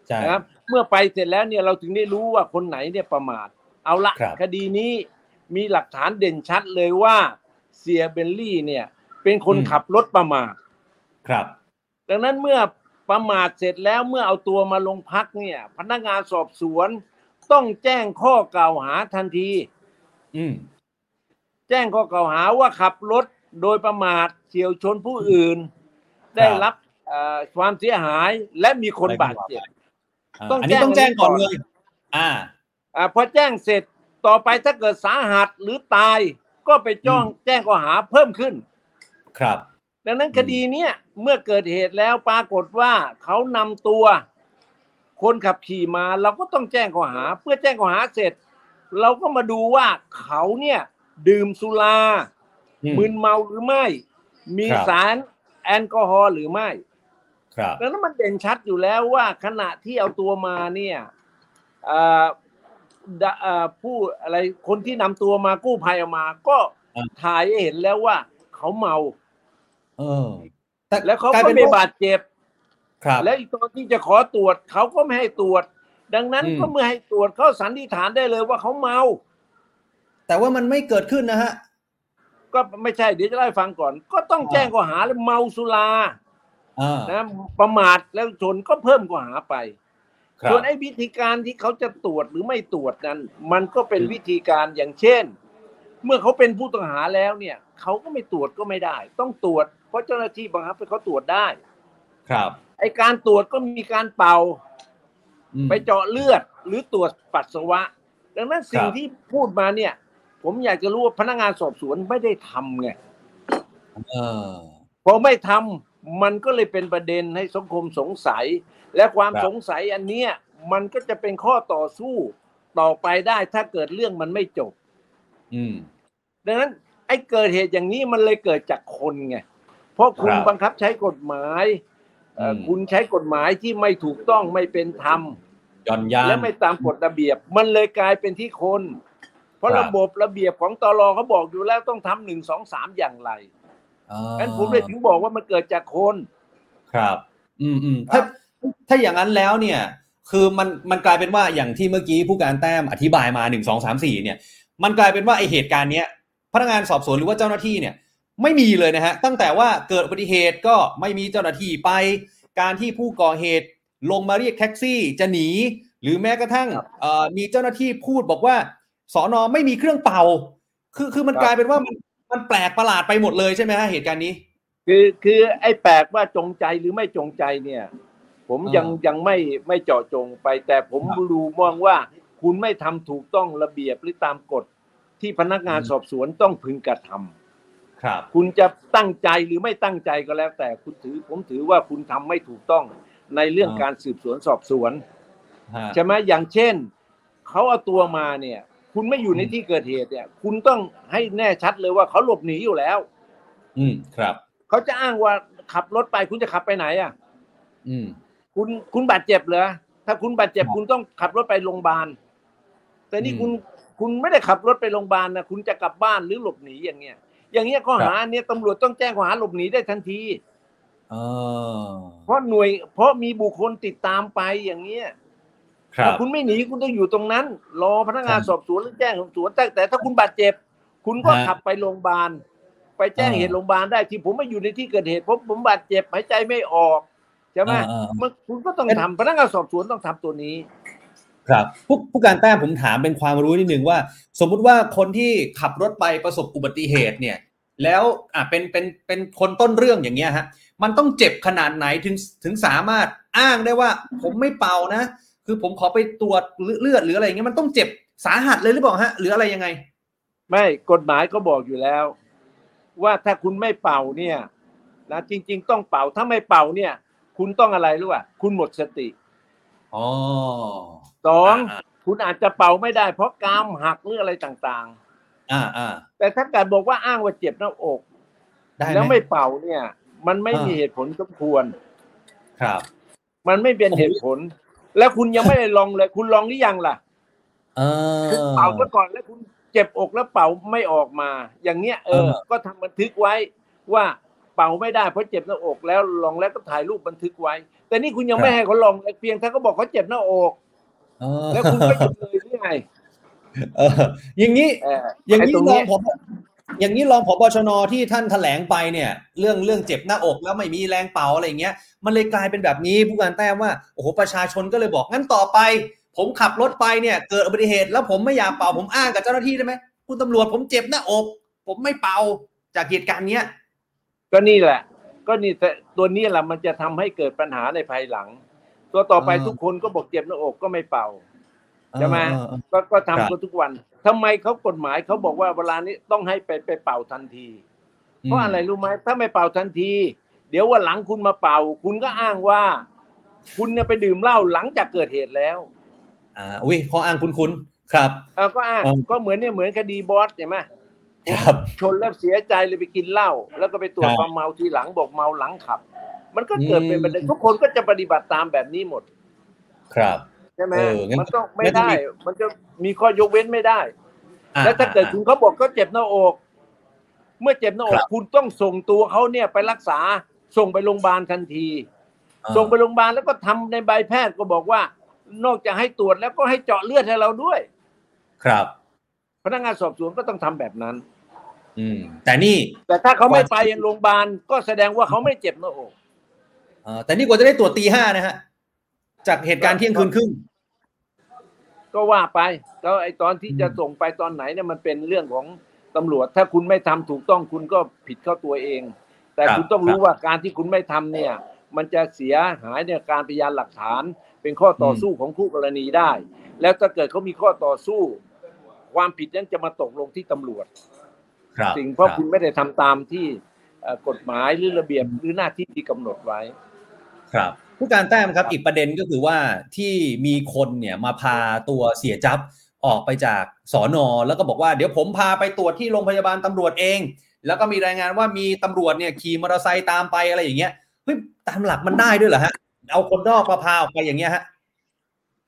Speaker 2: ใช่
Speaker 4: นะครับ เมื่อไปเสร็จแล้วเนี่ยเราถึงได้รู้ว่าคนไหนเนี่ยประมาท เอาละ
Speaker 2: ครับ
Speaker 4: คดีนี้ มีหลักฐานเด่นชัดเลยว่าเสียเบลลี่เนี่ย เป็นคนขับรถประมาท
Speaker 2: ครับ
Speaker 4: ดังนั้นเมื่อประมาทเสร็จแล้วเมื่อเอาตัวมาลงพักเนี่ย พนักงานสอบสวนต้องแจ้งข้อกล่าวหาทันที
Speaker 2: อืม
Speaker 4: แจ้งข้อกล่าวหาว่าขับรถโดยประมาทเฉียวชนผู้อื่น ได้รับเอ่อความเสียหายและมีคนบาดเจ็บาต้อง
Speaker 2: อันนี้
Speaker 4: แจ้ง
Speaker 2: ต้องแจ้งก่อน
Speaker 4: อันนี้
Speaker 2: เล
Speaker 4: ก่อน
Speaker 2: ยอ่า
Speaker 4: อ่าพอแจ้งเสร็จ ต่อไปถ้าเกิดสาหัสหรือตายก็ไปจ้อง
Speaker 2: อืม
Speaker 4: แจ้งข้อหาเพิ่มขึ้น
Speaker 2: ครับ
Speaker 4: ดังนั้น
Speaker 2: อืม
Speaker 4: คดีเนี้ยเมื่อเกิดเหตุแล้วปรากฏว่าเขานำตัว คนขับขี่มา เราก็ต้องแจ้งข้อหา เพื่อแจ้งข้อหาเสร็จ เราก็มาดูว่าเขาเนี่ยดื่มสุรา
Speaker 2: อื
Speaker 4: มึนเมาหรือไม่ มี
Speaker 2: ครับ
Speaker 4: สารแอลกอฮอล์หรือไม่
Speaker 2: ครับ
Speaker 4: ดังนั้นมันเด่นชัดอยู่แล้วว่าขณะที่เอาตัวมาเนี่ยเอ่อดะเอ่อ ผู้อะไรคนที่นำตัวมากู้ภัยออกมา ก็ถ่ายให้เห็นแล้วว่าเขาเมา
Speaker 2: เออแต่
Speaker 4: แล้วเขา
Speaker 2: กลาย
Speaker 4: ก็
Speaker 2: เป็น
Speaker 4: ไม่
Speaker 2: ว่า
Speaker 4: บาดเจ็บ
Speaker 2: ครับ
Speaker 4: และอีกตอนที่จะขอตรวจเขาก็ไม่ให้ตรวจ ดังนั้น
Speaker 2: อืม
Speaker 4: ก็เมื่อให้ตรวจเขาสันนิษฐานได้เลยว่าเขาเมา
Speaker 2: แต่ว่ามันไม่เกิดขึ้นนะฮะ
Speaker 4: ก็ไม่ใช่เดี๋ยวจะเล่าให้ฟังก่อน ก็ต้องแจ้งข้อหาเลยเมาสุรา
Speaker 2: อ่า
Speaker 4: นะประมาทแล้วชนก็เพิ่มข้อหาไป
Speaker 2: ครับ
Speaker 4: ส่วนไอ้วิธีการที่เขาจะตรวจหรือไม่ตรวจนั้น มันก็เป็นวิธีการอย่างเช่น เมื่อเขาเป็นผู้ต้องหาแล้วเนี่ยเขาก็ไม่ตรวจก็ไม่ได้ ต้องตรวจ เพราะเจ้าหน้าที่บังคับให้เขาตรวจได้
Speaker 2: ครับ
Speaker 4: ไอ้การตรวจก็มีการเป่า
Speaker 2: อืม
Speaker 4: ไปเจาะเลือดหรือตรวจปัสสาวะ ดังนั้นสิ่ง
Speaker 2: ครับ
Speaker 4: ที่พูดมาเนี่ย ผมอยากจะรู้ว่าพนักงานสอบสวนไม่ได้ทำไง
Speaker 2: เออ
Speaker 4: พอไม่ทำ มันก็เลยเป็นประเด็นให้สังคมสงสัย และความ
Speaker 2: ครับ
Speaker 4: สงสัยอันเนี้ยมันก็จะเป็นข้อต่อสู้ต่อไปได้ถ้าเกิดเรื่องมันไม่จบ
Speaker 2: อืม
Speaker 4: ดังนั้น ไอ้เกิดเหตุอย่างนี้มันเลยเกิดจากคนไงเพราะคุณ
Speaker 2: ครับ
Speaker 4: บังคับใช้กฎหมายเอ่ออ
Speaker 2: ม
Speaker 4: คุณใช้กฎหมายที่ไม่ถูกต้องไม่เป็นธรรม
Speaker 2: ย่อนยาน
Speaker 4: และไม่ตามกฎระเบียบ มันเลยกลายเป็นที่คน เพราะ
Speaker 2: ครับ
Speaker 4: ระบบระเบียบของตรเขาบอกอยู่แล้วต้องทำหนึ่งสองสามอย่างไร
Speaker 2: อ่า
Speaker 4: งั้นผมเลยถึงบอกว่ามันเกิดจากคน
Speaker 2: ครับ อืมอืม
Speaker 4: ครั
Speaker 2: ถ้า
Speaker 4: บ
Speaker 2: ถ้าอย่างนั้นแล้วเนี่ย คือมันมันกลายเป็นว่าอย่างที่เมื่อกี้ผู้การแต้มอธิบายมาหนึ่งสองสามสี่เนี่ย มันกลายเป็นว่าไอเหตุการณ์เนี้ยพนักงานสอบสวนหรือว่าเจ้าหน้าที่เนี่ย ไม่มีเลยนะฮะตั้งแต่ว่าเกิดอุบัติเหตุก็ไม่มีเจ้าหน้าที่ไป การที่ผู้ก่อเหตุลงมาเรียกแท็กซี่จะหนี หรือแม้กระทั่งเอ่อมีเจ้าหน้าที่พูดบอกว่าสอนอไม่มีเครื่องเป่า คือคือมัน
Speaker 4: ครับ
Speaker 2: กลายเป็นว่ามัน มันแปลกประหลาดไปหมดเลยใช่ไหมฮะเหตุการณ์นี้
Speaker 4: คือคือไอ้แปลกว่าจงใจหรือไม่จงใจเนี่ย ผม
Speaker 2: อ่ายั
Speaker 4: ยังยังไม่ไม่เจาะจงไป แต่ผม
Speaker 2: ครับ
Speaker 4: ดูมองว่าคุณไม่ทำถูกต้องระเบียบหรือตามกฎที่พนักงาน
Speaker 2: อืม
Speaker 4: สอบสวนต้องพึงกระทำ
Speaker 2: ครับ
Speaker 4: คุณจะตั้งใจหรือไม่ตั้งใจก็แล้ว แต่คุณถือ ผมถือว่าคุณทำไม่ถูกต้องในเรื่อง
Speaker 2: อ่า
Speaker 4: การสืบสวนสอบสวน
Speaker 2: ฮะ
Speaker 4: ใช่ไหมอย่างเช่นเขาเอาตัวมาเนี่ย คุณไม่อยู่ใน
Speaker 2: อืม
Speaker 4: ที่เกิดเหตุเนี่ย คุณต้องให้แน่ชัดเลยว่าเขาหลบหนีอยู่แล้ว
Speaker 2: อืมครับ
Speaker 4: เขาจะอ้างว่าขับรถไปคุณจะขับไปไหนอะ
Speaker 2: อืม
Speaker 4: คุณคุณบาดเจ็บเหรอถ้าคุณบาดเจ็บ
Speaker 2: ครับ
Speaker 4: คุณต้องขับรถไปโรงพยาบาล แต่นี่
Speaker 2: อืม
Speaker 4: คุณคุณไม่ได้ขับรถไปโรงพยาบาลนะคุณจะกลับบ้านหรือหลบหนีอย่างเงี้ย อย่างเงี้ยข้อหาอันเนี้ยตำรวจต้องแจ้งข้อหาหลบหนีได้ทันที
Speaker 2: เออ
Speaker 4: เพราะหน่วย เพราะมีบุคคลติดตามไปอย่างเงี้ย
Speaker 2: ครั
Speaker 4: ถ้า
Speaker 2: บ
Speaker 4: คุณไม่หนีคุณต้องอยู่ตรงนั้น รอพนักงาน
Speaker 2: ครับ
Speaker 4: สอบสวนหรือแจ้งสอบสวนแต่แต่ถ้าคุณบาดเจ็บ คุณก็
Speaker 2: ฮะ
Speaker 4: ขับไปโรงพยาบาล ไปแจ้ง
Speaker 2: อ่า
Speaker 4: เหตุโรงพยาบาลได้ที่ผมไม่อยู่ในที่เกิดเหตุเพราะผมบาดเจ็บหายใจไม่ออกใช่ไหม
Speaker 2: อ่าอ่า
Speaker 4: มันคุณก็ต้องทำพนักงานสอบสวนต้องทำตัวนี้
Speaker 2: ครับผู้ผู้การแต้มผมถามเป็นความรู้นิดนึงว่า สมมุติว่าคนที่ขับรถไปประสบอุบัติเหตุเนี่ย แล้วอะเป็นเป็นเป็นคนต้นเรื่องอย่างเงี้ยฮะ มันต้องเจ็บขนาดไหนถึงถึงสามารถอ้างได้ว่า ผมไม่เป่านะ คือผมขอไปตรวจเลือดหรืออะไรอย่างเงี้ยมันต้องเจ็บสาหัสเลยหรือเปล่าฮะ หรืออะไรยังไง
Speaker 4: ไม่กฎหมายก็บอกอยู่แล้ว ว่าถ้าคุณไม่เป่าเนี่ยนะจริง ๆ ต้องเป่าถ้าไม่เป่าเนี่ย คุณต้องอะไรรู้ป่ะคุณหมดสติ
Speaker 2: อ๋อ
Speaker 4: สอง
Speaker 2: อ่า
Speaker 4: คุณอาจจะเป่าไม่ได้ เพราะกรามหักหรืออะไรต่าง
Speaker 2: อ่าอ่า
Speaker 4: ๆแต่ถ้าเกิดบอกว่าอ้างว่าเจ็บหน้าอก
Speaker 2: ได้ไหม
Speaker 4: แล้วไม่เป่าเนี่ย มันไม่
Speaker 2: อ่ามี
Speaker 4: มีเหตุผลสมควร
Speaker 2: ครับ
Speaker 4: มันไม่เป็นเหตุผล แล้วคุณยังไม่ได้ลองเลย คุณลองหรือยังล่ะ
Speaker 2: เออ
Speaker 4: คือเป่าซะก่อนแล้วคุณเจ็บอกแล้วเป่าไม่ออกมา อย่างเงี้ยเออ
Speaker 2: เออ
Speaker 4: ก็ทำบันทึกไว้ว่าเป่าไม่ได้เพราะเจ็บหน้าอก แล้วลองแล้วก็ถ่ายรูปบันทึกไว้ แต่นี่คุณยังไม่ให้เขาลองเลยเพียงถ้าเขาบอกเขาเจ็บหน้าอก
Speaker 2: เออ
Speaker 4: แล้วคุณก็หยุดเลยหรือไง
Speaker 2: เอออย่างนี้
Speaker 4: เออ
Speaker 2: อย่าง
Speaker 4: ไอ้
Speaker 2: นี้
Speaker 4: ตรง
Speaker 2: รอ
Speaker 4: เนี้
Speaker 2: ง
Speaker 4: ย
Speaker 2: ผบ อย่างนี้รองผบชนที่ท่านแถลงไปเนี่ยเรื่องเรื่องเจ็บหน้าอกแล้วไม่มีแรงเป่าอะไรอย่างเงี้ยมันเลยกลายเป็นแบบนี้ผู้การแต้มว่าโอ้โหประชาชนก็เลยบอกงั้นต่อไป ผมขับรถไปเนี่ยเกิดอุบัติเหตุ แล้วผมไม่อยากเป่าผมอ้างกับเจ้าหน้าที่ได้ไหมคุณตำรวจผมเจ็บหน้าอก ผมไม่เป่าจากเหตุการณ์เนี้ย
Speaker 4: ก็นี่แหละ ก็นี่แต่ตัวนี้แหละมันจะทำให้เกิดปัญหาในภายหลัง ตัวต่อไป
Speaker 2: อ่า
Speaker 4: ทุกคนก็บอกเจ็บหน้าอกก็ไม่เป่าใช่ไหม
Speaker 2: เออเออ
Speaker 4: ก็ก็
Speaker 2: ครั
Speaker 4: ทำ
Speaker 2: บ
Speaker 4: กันทุกวัน ทำไมเขากฎหมายเขาบอกว่าเวลานี้ต้องให้ไปไปเป่าทันที เพราะอะไรรู้ไหมถ้าไม่เป่าทันที เดี๋ยววันหลังคุณมาเป่า คุณก็อ้างว่า คุณเนี่ยไปดื่มเหล้าหลังจากเกิดเหตุแล้ว
Speaker 2: อ่าอุ้ยข้ออ้างคุ้นๆครับ
Speaker 4: เออก็อ้าง
Speaker 2: อืม
Speaker 4: ก็เหมือนเนี่ยเหมือนคดีบอสใช่ไหม
Speaker 2: ครับ
Speaker 4: ชนแล้วเสียใจเลยไปกินเหล้าแล้วก็ไปตรวจ
Speaker 2: ครับ
Speaker 4: ความเมาทีหลังบอกเมาหลังขับ มันก็เกิดเป็น
Speaker 2: อืม
Speaker 4: ประเด็นทุกคนก็จะปฏิบัติตามแบบนี้หมด
Speaker 2: ครับ
Speaker 4: ใช่ไหม
Speaker 2: เอองั้น
Speaker 4: มันต้องไม่
Speaker 2: งั้นต้อง
Speaker 4: ได้
Speaker 2: มี
Speaker 4: มันจะมีข้อยกเว้นไม่ได้
Speaker 2: อ่
Speaker 4: แล้วถ้าเกิด
Speaker 2: อ่
Speaker 4: คุณเขาบอกเขาเจ็บหน้าอก เมื่อเจ็บหน้าอ
Speaker 2: ค
Speaker 4: ก
Speaker 2: รับ
Speaker 4: คุณต้องส่งตัวเขาเนี่ยไปรักษาส่งไปโรงพยาบาลทันที
Speaker 2: อ่า
Speaker 4: ส่งไปโรงพยาบาลแล้วก็ทำในใบแพทย์ก็บอกว่า นอกจากให้ตรวจแล้วก็ให้เจาะเลือดให้เราด้วย
Speaker 2: ครับ
Speaker 4: พนักงานสอบสวนก็ต้องทำแบบนั้น
Speaker 2: อืม แต่นี่
Speaker 4: แต่ถ้าเขาไม่
Speaker 2: วัน
Speaker 4: ไปโรงพยาบาลก็แสดงว่าเขาไม่เจ็บหน้าอก
Speaker 2: เอ่อแต่นี่กว่าจะได้ตรวจตีห้านะฮะ จากเหตุการณ์เที่ยงคืนครึ่ง
Speaker 4: ก็ว่าไปก็ไอตอนที่
Speaker 2: อืม
Speaker 4: จะส่งไปตอนไหนเนี่ยมันเป็นเรื่องของตำรวจ ถ้าคุณไม่ทำถูกต้องคุณก็ผิดเข้าตัวเอง แต่คุณต้องรู้ว่าการที่คุณไม่ทำเนี่ย มันจะเสียหายในการพยานหลักฐาน เป็นข้อต่อสู้ของคู่กรณีได้ แล้วถ้าเกิดเขามีข้อต่อสู้ ความผิดนั้นจะมาตกลงที่ตำรวจ
Speaker 2: ครับ
Speaker 4: สิ่งเพราะ
Speaker 2: ครับ
Speaker 4: คุณไม่ได้ทำตามที่เอ่อกฎหมายหรือระเบียบหรือหน้าที่ที่กำหนดไว้
Speaker 2: ครับ ผู้การแต้มครับอีกประเด็นก็คือว่าที่มีคนเนี่ยมาพาตัวเสียจับออกไปจากสอนอแล้วก็บอกว่าเดี๋ยวผมพาไปตรวจที่โรงพยาบาลตำรวจเอง แล้วก็มีรายงานว่ามีตำรวจเนี่ยขี่มอเตอร์ไซค์ตามไปอะไรอย่างเงี้ยเฮ้ยตามหลักมันได้ด้วยเหรอฮะเอาคนนอกมาพาออกไปอย่างเงี้ยฮะ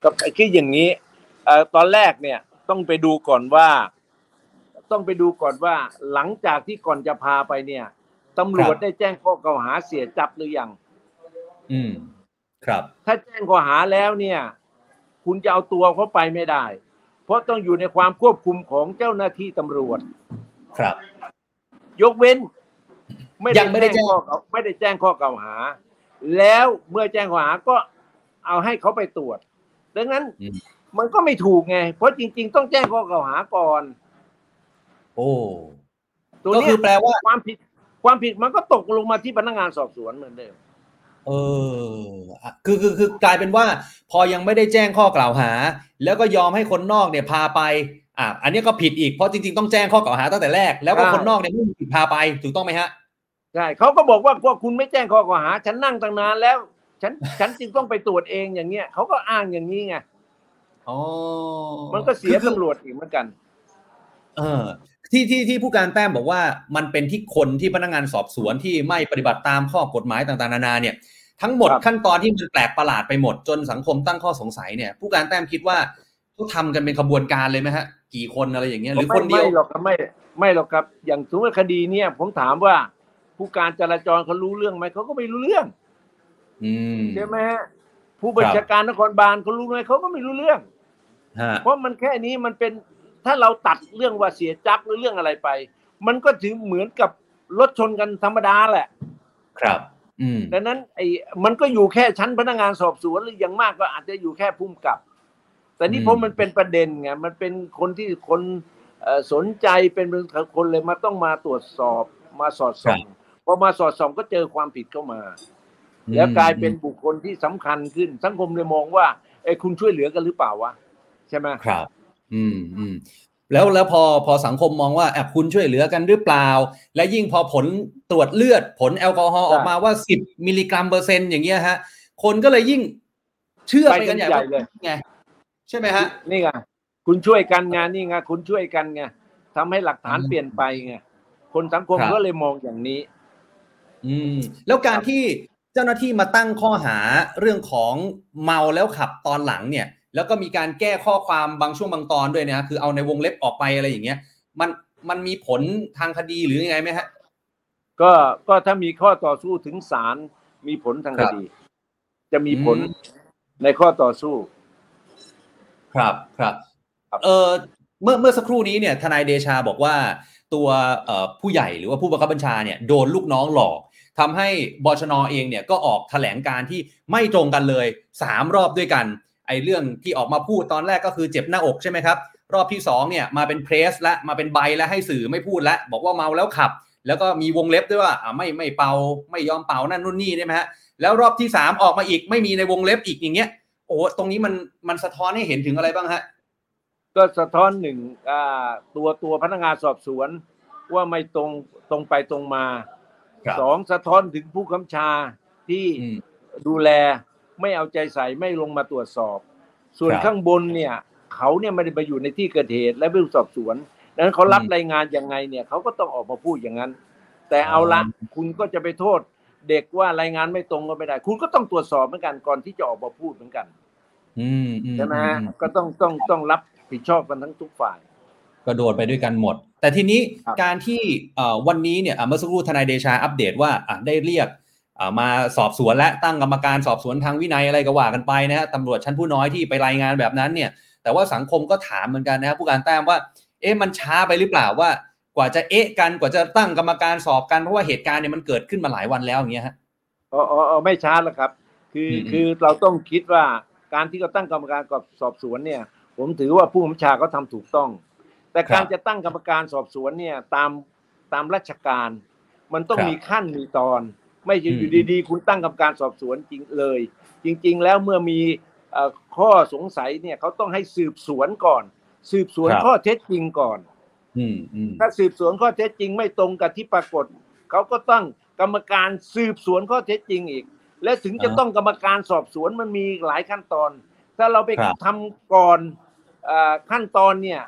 Speaker 4: กับคืออย่างนี้เอ่อตอนแรกเนี่ยต้องไปดูก่อนว่า ต้องไปดูก่อนว่า หลังจากที่ก่อนจะพาไปเนี่ยตำรวจ
Speaker 2: ครับ
Speaker 4: ได้แจ้งข้อกล่าวหาเสียจับหรือยัง
Speaker 2: อืม ครับ
Speaker 4: ถ้าแจ้งข้อหาแล้วเนี่ย คุณจะเอาตัวเขาไปไม่ได้ เพราะต้องอยู่ในความควบคุมของเจ้าหน้าที่ตำรวจ
Speaker 2: ครับ
Speaker 4: ยกเว้น
Speaker 2: ยังไม่ได้แจ้ง
Speaker 4: ข้อกล่าวไม่ได้แจ้งข้อกล่าวหา แล้วเมื่อแจ้งข้อหาก็เอาให้เขาไปตรวจ ดังนั้น
Speaker 2: อืม
Speaker 4: มันก็ไม่ถูกไง เพราะจริง ๆ ต้องแจ้งข้อกล่าวหาก่อน
Speaker 2: โอ้
Speaker 4: ตัว
Speaker 2: ก็
Speaker 4: เนี้
Speaker 2: คื
Speaker 4: ย
Speaker 2: อแปลว่า
Speaker 4: ความผิด ความผิดมันก็ตกลงมาที่พนักงานสอบสวนเหมือนเดิม
Speaker 2: เอออะคือคือคือกลายเป็นว่า พอยังไม่ได้แจ้งข้อกล่าวหา แล้วก็ยอมให้คนนอกเนี่ยพาไปอะอันนี้ก็ผิดอีกเพราะจริงๆต้องแจ้งข้อกล่าวหาตั้งแต่แรก แล้วก็
Speaker 4: ใช่
Speaker 2: คนนอกเนี่ยไม่มีสิทธิ์พาไปถูกต้องไหมฮะ
Speaker 4: ใช่เขาก็บอกว่าพวกคุณไม่แจ้งข้อกล่าวหา ฉันนั่งตั้งนานแล้ว ฉันฉันจึงต้องไปตรวจเองอย่างเงี้ยเขาก็อ้างอย่างนี้ไง
Speaker 2: อ๋อ
Speaker 4: มันก็เสีย
Speaker 2: คือ
Speaker 4: ตำรวจอีกเหมือนกัน
Speaker 2: เออที่ที่ที่ผู้การแต้มบอกว่ามันเป็นที่คนที่พนักงานสอบสวนที่ไม่ปฏิบัติตามข้อกฎหมายต่างๆ นานาเนี่ย ทั้งหมด
Speaker 4: ครับ
Speaker 2: ขั้นตอนที่มันแปลกประหลาดไปหมดจนสังคมตั้งข้อสงสัยเนี่ย ผู้การแต้มคิดว่าเขาทำกันเป็นขบวนการเลยไหมฮะ กี่คนอะไรอย่างเงี้ยหรือคนเดียว
Speaker 4: ไม่หรอกครับไม่ไม่หรอกครับ อย่างสมมติคดีเนี่ย ผมถามว่า ผู้การจราจรเขารู้เรื่องไหมเขาก็ไม่รู้เรื่อง
Speaker 2: อืม
Speaker 4: ใช่ไหมฮะผู้บัญชาการนครบาลเขารู้ไหมเขาก็ไม่รู้เรื่อง
Speaker 2: ฮะ
Speaker 4: เพราะมันแค่นี้มันเป็นถ้าเราตัดเรื่องว่าเสียจับหรือเรื่องอะไรไป มันก็ถือเหมือนกับรถชนกันธรรมดาแหละ
Speaker 2: ครับอืม
Speaker 4: ดังนั้นไอ้มันก็อยู่แค่ชั้นพนักงานสอบสวนหรืออย่างมากก็อาจจะอยู่แค่พุ่มกับ แต่นี่
Speaker 2: อืม
Speaker 4: เพราะมันเป็นประเด็นไงมันเป็นคนที่คนเอ่อสนใจเป็นคนเลยมาต้องมาตรวจสอบมาสอดส่องพอมาสอดส่องก็เจอความผิดเข้ามา แล้วกลายเป็นบุคคลที่สำคัญขึ้น สังคมเลยมองว่าไอ้ยคุณช่วยเหลือกันหรือเปล่าวะใช่ไหม
Speaker 2: ครับ อืมอืม แล้วแล้วพอพอสังคมมองว่าแอบคุณช่วยเหลือกันหรือเปล่า และยิ่งพอผลตรวจเลือดผลแอลกอฮอล์ออกมาว่าสิบมิลลิกรัมเปอร์เซ็นต์อย่างเงี้ยฮะ คนก็เลยยิ่งเชื่อไปกันใหญ่ว่าไงใช่ไหมฮะ
Speaker 4: นี่ไงคุณช่วยกันไงนี่ไงคุณช่วยกันไงทำให้หลักฐาน
Speaker 2: อืม
Speaker 4: เปลี่ยนไปไงคนสังคม
Speaker 2: ครับ
Speaker 4: ก็เลยมองอย่างนี้
Speaker 2: อืม แล้วการที่เจ้าหน้าที่มาตั้งข้อหาเรื่องของเมาแล้วขับตอนหลังเนี่ย แล้วก็มีการแก้ข้อความบางช่วงบางตอนด้วยนะคือเอาในวงเล็บออกไปอะไรอย่างเงี้ย มันมันมีผลทางคดีหรือยังไงไหมฮะ
Speaker 4: ก็ก็ถ้ามีข้อต่อสู้ถึงศาลมีผลทาง
Speaker 2: ค
Speaker 4: ครับดี จะมีผล
Speaker 2: อืม
Speaker 4: ในข้อต่อสู้
Speaker 2: ครับครับ
Speaker 4: ครับ
Speaker 2: เออเมื่อเมื่อสักครู่นี้เนี่ยทนายเดชาบอกว่าตัวเอ่อผู้ใหญ่หรือว่าผู้บังคับบัญชาเนี่ยโดนลูกน้องหลอกทำให้บชนเองเนี่ยก็ออกแถลงการที่ไม่ตรงกันเลยสามรอบด้วยกัน ไอ้เรื่องที่ออกมาพูดตอนแรกก็คือเจ็บหน้าอกใช่ไหมครับ รอบที่สองเนี่ยมาเป็นเพรสและมาเป็นใบและให้สื่อไม่พูดแล้วบอกว่าเมาแล้วขับ แล้วก็มีวงเล็บด้วยว่าอ่าไม่ไม่เป่าไม่ยอมเป่านั่นนู่นนี่ใช่ไหมฮะแล้วรอบที่สามออกมาอีกไม่มีในวงเล็บอีกอย่างเงี้ยโอ้ตรงนี้มันมันสะท้อนให้เห็นถึงอะไรบ้างฮะ
Speaker 4: ก็สะท้อนหนึ่งอ่าตัวตัวพนักงานสอบสวน ว่าไม่ตรงตรงไปตรงมา
Speaker 2: ครับ
Speaker 4: สองสะท้อนถึงผู้กำชาที่
Speaker 2: อืม
Speaker 4: ดูแล ไม่เอาใจใส่ไม่ลงมาตรวจสอบ ส่วน
Speaker 2: ครับ
Speaker 4: ข้างบนเนี่ย เขาเนี่ยไม่ได้มาอยู่ในที่เกิดเหตุและไม่รู้สอบสวนดังนั้นเขารับ
Speaker 2: อืม
Speaker 4: รายงานยังไงเนี่ยเขาก็ต้องออกมาพูดอย่างนั้น แต่เอาละ
Speaker 2: อ๋อ
Speaker 4: คุณก็จะไปโทษ เด็กว่ารายงานไม่ตรงก็ไม่ได้ คุณก็ต้องตรวจสอบเหมือนกันก่อนที่จะออกมาพูดเหมือนกัน
Speaker 2: อืมอืม
Speaker 4: ใช่ไหม
Speaker 2: อื
Speaker 4: ฮะ
Speaker 2: อื
Speaker 4: ก็ต้องต้องต้องรับผิดชอบกันทั้งทุกฝ่าย
Speaker 2: ก็โดนไปด้วยกันหมด แต่ทีนี้
Speaker 4: ครับ
Speaker 2: การที่เอ่อวันนี้เนี่ยอะเมื่อสักครู่ทนายเดชาอัปเดตว่าอะได้เรียกอะ มาสอบสวนและตั้งกรรมการสอบสวนทางวินัยอะไรก็ว่ากันไปนะฮะตำรวจชั้นผู้น้อยที่ไปรายงานแบบนั้นเนี่ยแต่ว่าสังคมก็ถามเหมือนกันนะครับผู้การแต้มว่าเอ๊ะมันช้าไปหรือเปล่าว่า กว่าจะเอ๊ะกันกว่าจะตั้งกรรมการสอบกันเพราะว่าเหตุการณ์เนี่ยมันเกิดขึ้นมาหลายวันแล้วอย่างเงี้ยฮะ
Speaker 4: อ๋ออ๋ออ๋อไม่ช้าแล้วครับ คืออ
Speaker 2: ม
Speaker 4: คือเราต้องคิดว่าการที่เขาตั้งกรรมการสอบสวนเนี่ย ผมถือว่าผู้บัญชาเขาทำถูกต้อง แต่การจะตั้งกรรมการสอบสวนเนี่ยตามตามราชการ มันต้องมีขั้นมีตอน ไม่ใช่อยู่ดีๆ คุณตั้งกรรมการสอบสวนจริงเลย จริง ๆ แล้วเมื่อมีเอ่อข้อสงสัยเนี่ยเขาต้องให้สืบสวนก่อน สืบสวนข้อเท็จจริงก่อน
Speaker 2: อืมอืม
Speaker 4: ถ้าสืบสวนข้อเท็จจริงไม่ตรงกับที่ปรากฏเขาก็ตั้งกรรมการสืบสวนข้อเท็จจริงอีก และถึงจะต้องกรรมการสอบสวนมันมีหลายขั้นตอน ถ้าเราไปทำก่อนเออขั้นตอนเนี่ย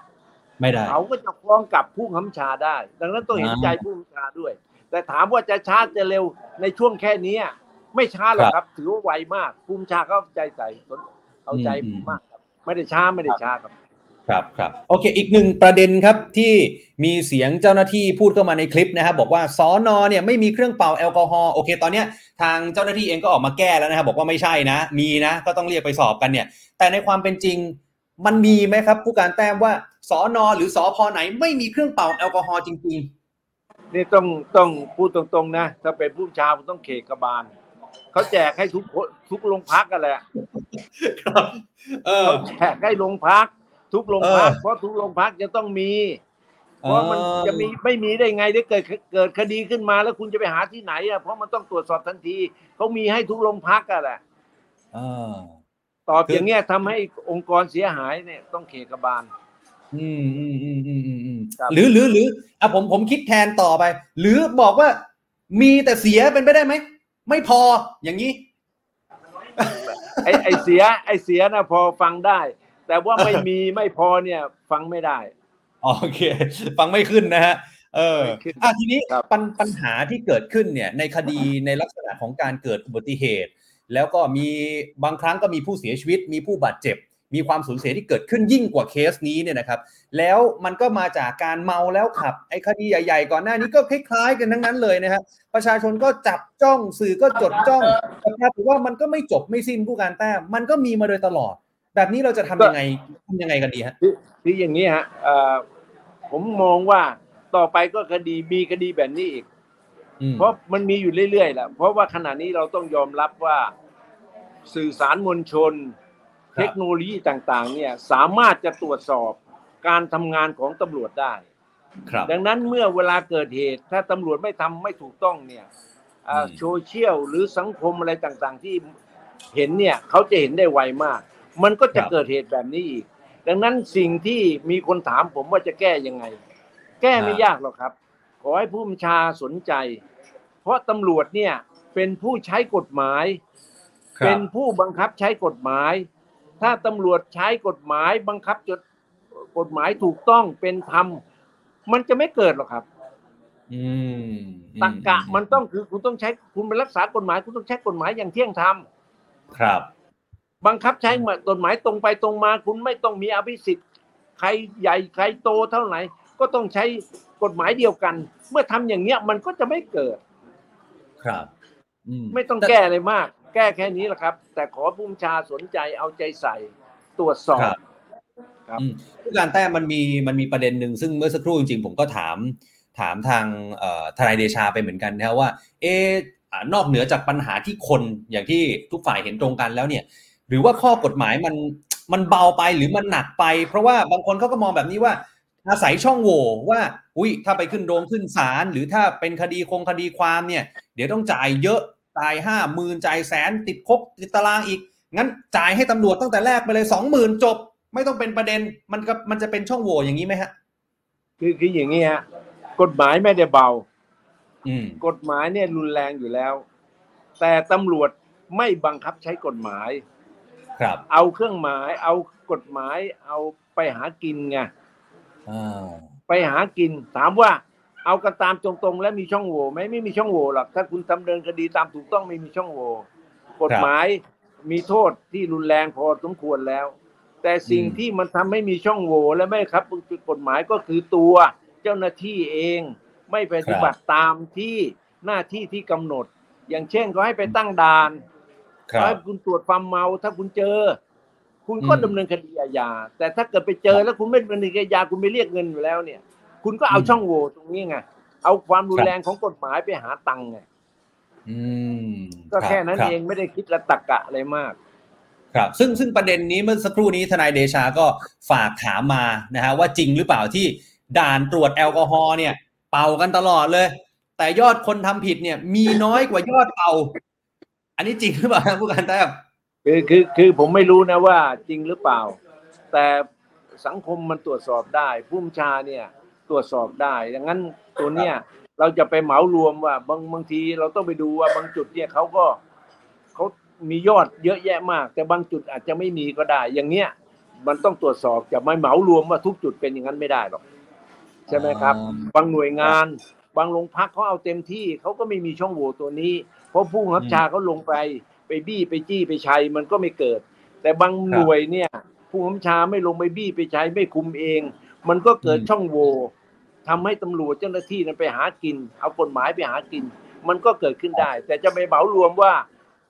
Speaker 2: ไม่ได้
Speaker 4: เขาก็จะฟ้องกลับผู้กำกับชาได้ ดังนั้นต้องเห็นใจผู้กำกับชาด้วย แต่ถามว่าจะช้าจะเร็วในช่วงแค่นี้ไม่ช้าหรอกครับ ถือว่าไวมากผู้กำกับชาเขาใจใส่สนเอาใจมากครับ ไม่ได้ช้าไม่ได้ช้าครับ
Speaker 2: ครับครับโอเค อีกหนึ่งประเด็นครับที่มีเสียงเจ้าหน้าที่พูดเข้ามาในคลิปนะครับบอกว่าสอนอเนี่ยไม่มีเครื่องเป่าแอลกอฮอล์โอเค ตอนเนี้ยทางเจ้าหน้าที่เองก็ออกมาแก้แล้วนะครับบอกว่าไม่ใช่นะ มีนะก็ต้องเรียกไปสอบกันเนี่ย แต่ในความเป็นจริงมันมีไหมครับ ผู้การแต้มว่าสอนอหรือสอพอไหนไม่มีเครื่องเป่าแอลกอฮอล์จริง
Speaker 4: นี่ต้องต้องพูดตรงๆนะ ถ้าเป็นผู้ชายต้องเขกกระบาลเขาแจกให้ทุกคนทุกโรงพักกันแหละ
Speaker 2: ๆครับ เออ
Speaker 4: เขาแจกให้โรงพัก ทุกโรงพัก
Speaker 2: เออ
Speaker 4: เพราะทุกโรงพักจะต้องมี เพราะมันจะมีไม่มีได้ไงได้เกิดเกิดคดีขึ้นมาแล้วคุณจะไปหาที่ไหนอะเพราะมันต้องตรวจสอบทันทีเขามีให้ทุกโรงพักกันแหละ
Speaker 2: เออ
Speaker 4: ตอบ
Speaker 2: คือ
Speaker 4: อ
Speaker 2: อ
Speaker 4: ย่างเงี้ยทำให้องค์กรเสียหายเนี่ยต้องเขกกระบาล
Speaker 2: อืมอืมอืมอืมอืมอืม
Speaker 4: ครับ
Speaker 2: หรือหรือหรืออะผมผมคิดแทนต่อไป หรือบอกว่า มีแต่เสียเป็นไปได้ไหมไม่พออย่างนี้
Speaker 4: ไอไอเสีย ไอเสียนะพอฟังได้ แต่ว่าไม่มีไม่พอเนี่ย ฟังไม่ได้
Speaker 2: โอเค ฟังไม่ขึ้นนะฮะ เออ
Speaker 4: ไม่ขึ้น
Speaker 2: อะทีนี้
Speaker 4: ครับ
Speaker 2: ปัญปัญหาที่เกิดขึ้นเนี่ย ในคดีในลักษณะของการเกิดอุบัติเหตุ แล้วก็มีบางครั้งก็มีผู้เสียชีวิตมีผู้บาดเจ็บ มีความสูญเสียที่เกิดขึ้นยิ่งกว่าเคสนี้เนี่ยนะครับ แล้วมันก็มาจากการเมาแล้วขับไอ้คดีใหญ่ๆก่อนหน้านี้ก็คล้ายๆกันทั้งนั้นเลยนะครับประชาชนก็จับจ้องสื่อก็จดจ้องแต่ปรากฏว่ามันก็ไม่จบไม่สิ้นผู้การแต้มมันก็มีมาโดยตลอด แบบนี้เราจะทำยังไงทำยังไงกันดีฮะ
Speaker 4: คือคืออย่างนี้ฮะเอ่อผมมองว่าต่อไปก็คดีมีคดีแบบนี้อีก
Speaker 2: อืม
Speaker 4: เพราะมันมีอยู่เรื่อยๆแหละเพราะว่าขณะนี้เราต้องยอมรับว่าสื่อสารมวลชน
Speaker 2: ครับ
Speaker 4: เทคโนโลยีต่างๆ เนี่ยสามารถจะตรวจสอบการทำงานของตำรวจได้
Speaker 2: ครับ
Speaker 4: ดังนั้นเมื่อเวลาเกิดเหตุ ถ้าตำรวจไม่ทำไม่ถูกต้องเนี่ยอ่า
Speaker 2: อืม
Speaker 4: โซเชียลหรือสังคมอะไรต่างๆ ที่เห็นเนี่ยเขาจะเห็นได้ไวมาก มันก็จะเกิดเหตุแบบนี้อีก ดังนั้นสิ่งที่มีคนถามผมว่าจะแก้ยังไง แก้ไม่ยากหรอกครับ ขอให้ผู้บัญชาสนใจ เพราะตำรวจเนี่ยเป็นผู้ใช้กฎหมาย
Speaker 2: ครับ
Speaker 4: เป็นผู้บังคับใช้กฎหมาย ถ้าตำรวจใช้กฎหมายบังคับจดกฎหมายถูกต้องเป็นธรรม มันจะไม่เกิดหรอกครับ
Speaker 2: อืม
Speaker 4: ตักกะมันต้องคือคุณต้องใช้คุณไปรักษากฎหมาย คุณต้องใช้กฎหมายอย่างเที่ยงธรรม
Speaker 2: ครับ
Speaker 4: บังคับใช้กฎหมายตรงไปตรงมา คุณไม่ต้องมีอภิสิทธิ์ ใครใหญ่ใครโตเท่าไหร่ก็ต้องใช้กฎหมายเดียวกัน เมื่อทำอย่างเนี้ยมันก็จะไม่เกิด
Speaker 2: ครับอื
Speaker 4: ไม่ต้องแก้อะไรมาก แก้แค่นี้แหละครับ แต่ขอผู้บัญชาสนใจเอาใจใส่ตรวจสอบ
Speaker 2: ครับ
Speaker 4: ครับ
Speaker 2: อืมผู้การแต้มมันมีมันมีประเด็นหนึ่งซึ่งเมื่อสักครู่จริงๆผมก็ถามถามทางเอ่อทนายเดชาไปเหมือนกันนะครับว่า เอออ่านอกเหนือจากปัญหาที่คนอย่างที่ทุกฝ่ายเห็นตรงกันแล้วเนี่ย หรือว่าข้อกฎหมายมันมันเบาไปหรือมันหนักไป เพราะว่าบางคนเขาก็มองแบบนี้ว่า อาศัยช่องโหว่ว่าอุ้ยถ้าไปขึ้นโรงขึ้นศาลหรือถ้าเป็นคดีคงคดีความเนี่ย เดี๋ยวต้องจ่ายเยอะ จ่ายห้าหมื่นจ่ายแสนติดคุกติดตารางอีก งั้นจ่ายให้ตำรวจตั้งแต่แรกไปเลยสองหมื่นจบ ไม่ต้องเป็นประเด็นมันก็มันจะเป็นช่องโหว่อย่างนี้ไหมฮะ
Speaker 4: คือคืออย่างนี้ฮะกฎหมายไม่ได้เบา
Speaker 2: อืม
Speaker 4: กฎหมายเนี่ยรุนแรงอยู่แล้ว แต่ตำรวจไม่บังคับใช้กฎหมาย
Speaker 2: ครับ
Speaker 4: เอาเครื่องหมาย เอากฎหมาย เอาไปหากินไง
Speaker 2: อ่า
Speaker 4: ไปหากินถามว่า เอากันตามตรงๆ แล้วมีช่องโหว่ไหมไม่มีช่องโหว่หรอกถ้าคุณดำเนินคดีตามถูกต้องไม่มีช่องโหว่กฎหมายมีโทษที่รุนแรงพอสมควรแล้ว แต่สิ่ง
Speaker 2: อืม
Speaker 4: ที่มันทำให้มีช่องโหว่และไม่ครับกฎหมายก็คือตัวเจ้าหน้าที่เองไม่ปฏิบัติตามที่หน้าที่ที่กำหนด อย่างเช่นก็ให้ไปตั้งด่าน
Speaker 2: ครั
Speaker 4: ให้
Speaker 2: บ
Speaker 4: คุณตรวจความเมาถ้าคุณเจอ คุณก็
Speaker 2: อืม
Speaker 4: ดำเนินคดีอาญาแต่ถ้าเกิดไปเจอแล้วคุณไม่ดำเนินคดีอาญาคุณไปเรียกเงินอยู่แล้วเนี่ย คุณก็เอา
Speaker 2: อืม
Speaker 4: ช่องโหว่ตรงนี้ไงเอาความรุ
Speaker 2: คนรับ
Speaker 4: แรงของกฎหมายไปหาตังค์ไง
Speaker 2: อืม
Speaker 4: ก็แค่นั้น
Speaker 2: รับ
Speaker 4: เองไม่ได้คิดละตะกะอะไรมาก
Speaker 2: ครับ ซึ่งซึ่งประเด็นนี้เมื่อสักครู่นี้ทนายเดชาก็ฝากถามมานะฮะว่าจริงหรือเปล่าที่ด่านตรวจแอลกอฮอล์เนี่ย เป่ากันตลอดเลย แต่ยอดคนทำผิดเนี่ย มีน้อยกว่ายอดเป่า อันนี้จริงหรือเปล่าครับผู้การแต้ม
Speaker 4: คือคือคือผมไม่รู้นะว่าจริงหรือเปล่า แต่สังคมมันตรวจสอบได้ผู้บัญชาเนี่ย ตรวจสอบได้ดังนั้นตัวเนี้ยเราจะไปเหมารวมว่าบางบางทีเราต้องไปดูว่าบางจุดเนี่ยเขาก็เขามียอดเยอะแยะมาก แต่บางจุดอาจจะไม่มีก็ได้ อย่างเนี้ยมันต้องตรวจสอบจะไม่เหมารวมว่าทุกจุดเป็นอย่างนั้นไม่ได้หรอกใช่ไหมครับ บางหน่วยงาน บางโรงพักเขาเอาเต็มที่เขาก็ไม่มีช่องโหว่ตัวนี้ เพราะผู้บังคับบัญชาเขาลงไปไปบี้ไปจี้ไปชัยมันก็ไม่เกิด แต่บางหน่วยเนี่ย ผู้บังคับบัญชาไม่ลงไปบี้ไปใช้ไม่คุมเอง มันก็เกิด
Speaker 2: อืม
Speaker 4: ช่องโหว่ ทำให้ตำรวจเจ้าหน้าที่นั้นไปหากิน เอากฎหมายไปหากิน มันก็เกิดขึ้นได้ แต่จะไปเหมารวมว่า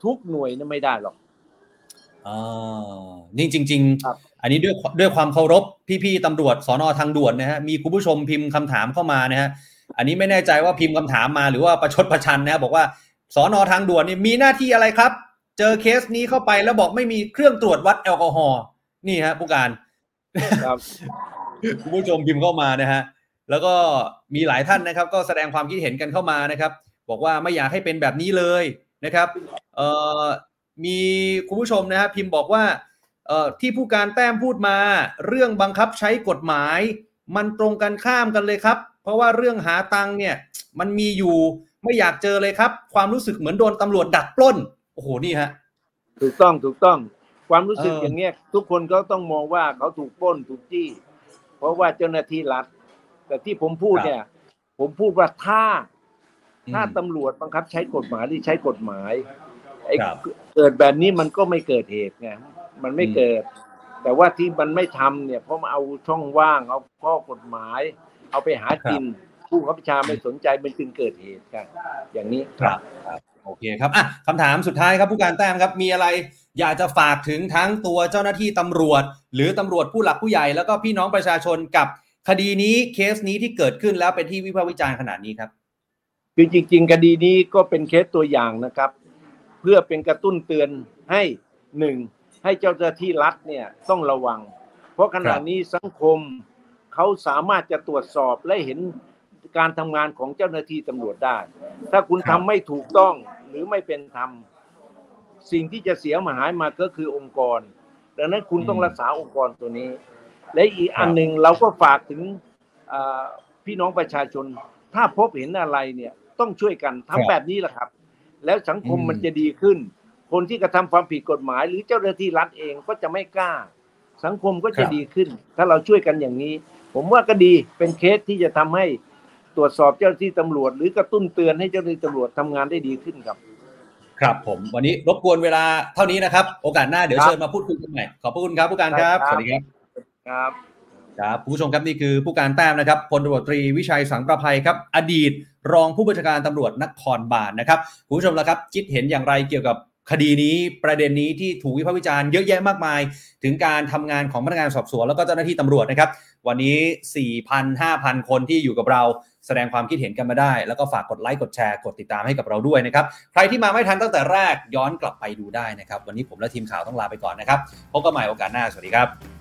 Speaker 4: ทุกหน่วยนั้นไม่ได้หรอก
Speaker 2: อ่านี่จริง
Speaker 4: ครับ
Speaker 2: ๆอันนี้ด้วยด้วยความเคารพพี่ๆตำรวจสอนอทางด่วนนะฮะมีคุณผู้ชมพิมพ์คำถามเข้ามานะฮะอันนี้ไม่แน่ใจว่าพิมพ์คำถามมาหรือว่าประชดประชันนะฮะบอกว่าสอนอทางด่วนนี่มีหน้าที่อะไรครับ เจอเคสนี้เข้าไปแล้วบอกไม่มีเครื่องตรวจวัดแอลกอฮอล์นี่ฮะผู้การ
Speaker 4: ครับ
Speaker 2: คุณผู้ชมพิมพ์เข้ามานะฮะ แล้วก็มีหลายท่านนะครับ ก็แสดงความคิดเห็นกันเข้ามานะครับ บอกว่าไม่อยากให้เป็นแบบนี้เลยนะครับเอ่อมีคุณผู้ชมนะฮะพิมพ์บอกว่าเอ่อที่ผู้การแต้มพูดมา เรื่องบังคับใช้กฎหมาย มันตรงกันข้ามกันเลยครับ เพราะว่าเรื่องหาตังค์เนี่ยมันมีอยู่ไม่อยากเจอเลยครับ ความรู้สึกเหมือนโดนตำรวจดักปล้นโอ้โหนี่ฮะ
Speaker 4: ถูกต้องถูกต้อง ความรู้สึก
Speaker 2: เออ
Speaker 4: อ
Speaker 2: อ
Speaker 4: ย่างเงี้ยทุกคนก็ต้องมองว่าเขาถูกปล้นถูกจี้ เพราะว่าเจ้าหน้าที่รัฐ แต่ที่ผมพูดเนี่ย ผมพูดว่าถ้า ถ้า
Speaker 2: อืม
Speaker 4: ตำรวจบังคับใช้กฎหมายหรือใช้กฎหมายไอ้
Speaker 2: ครับ
Speaker 4: เกิดแบบนี้มันก็ไม่เกิดเหตุไงมันไม่
Speaker 2: อืม
Speaker 4: เกิด แต่ว่าที่มันไม่ทำเนี่ยเพราะมาเอาช่องว่างเอาข้อกฎหมาย เอาไปหากินผู้บังคับบัญชาไม่สนใจมันจึงเกิดเหตุกันอย่างนี้
Speaker 2: ครับครับโอเคครับอะคำถามสุดท้ายครับผู้การแต้มครับมีอะไร อยากจะฝากถึงทั้งตัวเจ้าหน้าที่ตำรวจ หรือตำรวจผู้หลักผู้ใหญ่แล้วก็พี่น้องประชาชนกับ คดีนี้เคสนี้ที่เกิดขึ้นแล้วเป็นที่วิพากษ์วิจารณ์ขนาดนี้ครับ
Speaker 4: คือจริง ๆ คดีนี้ก็เป็นเคสตัวอย่างนะครับ เพื่อเป็นกระตุ้นเตือนให้หนึ่งให้เจ้าหน้าที่รัฐเนี่ยต้องระวัง เพราะขณะนี้สังคมเขาสามารถจะตรวจสอบและเห็นการทำงานของเจ้าหน้าที่ตำรวจได้ ถ้าคุณ
Speaker 2: ครั
Speaker 4: ทำ
Speaker 2: บ
Speaker 4: ไม่ถูกต้องหรือไม่เป็นธรรม สิ่งที่จะเสียหายมาก็คือองค์กร ดังนั้นคุณต้องรักษาองค์กรตัวนี้ และอีกอันหนึ่งเราก็ฝากถึงอ่าพี่น้องประชาชน ถ้าพบเห็นอะไรเนี่ยต้องช่วยกันทำแบบนี้แหละครับ แล้วสังคม
Speaker 2: อืม
Speaker 4: มันจะดีขึ้น คนที่กระทำความผิดกฎหมาย หรือเจ้าหน้าที่รัฐเองก็จะไม่กล้า สังคมก็จะดีขึ้น ถ้าเราช่วยกันอย่างนี้ ผมว่าก็ดีเป็นเคสที่จะทำให้ตรวจสอบเจ้าหน้าที่ตำรวจ หรือกระตุ้นเตือนให้เจ้าหน้าที่ตำรวจทำงานได้ดีขึ้นครับ
Speaker 2: ครับผมวันนี้รบกวนเวลาเท่านี้นะครับ โอกาสหน้าเดี๋ยว
Speaker 4: ครับ
Speaker 2: เชิญมาพูดคุยกันใหม่ขอบพระคุณครับผู้การครับ
Speaker 4: ได้ครับ
Speaker 2: สวัสดีครับ
Speaker 4: ครับ
Speaker 2: ครับผู้ชมครับนี่คือผู้การแต้มนะครับพลตำรวจตรีวิชัยสังประภัยครับ อดีตรองผู้บัญชาการตำรวจนครบาลนะครับคุณผู้ชมละครับคิดเห็นอย่างไรเกี่ยวกับคดีนี้ประเด็นนี้ที่ถูกวิพากษ์วิจารณ์เยอะแยะมากมาย ถึงการทำงานของพนักงานสอบสวนแล้วก็เจ้าหน้าที่ตำรวจนะครับ วันนี้ 4,000 5,000 คนที่อยู่กับเราแสดงความคิดเห็นกันมาได้ แล้วก็ฝากกดไลค์กดแชร์กดติดตามให้กับเราด้วยนะครับ ใครที่มาไม่ทันตั้งแต่แรกย้อนกลับไปดูได้นะครับ วันนี้ผมและทีมข่าวต้องลาไปก่อนนะครับพบกันใหม่โอกาสหน้าสวัสดีครับ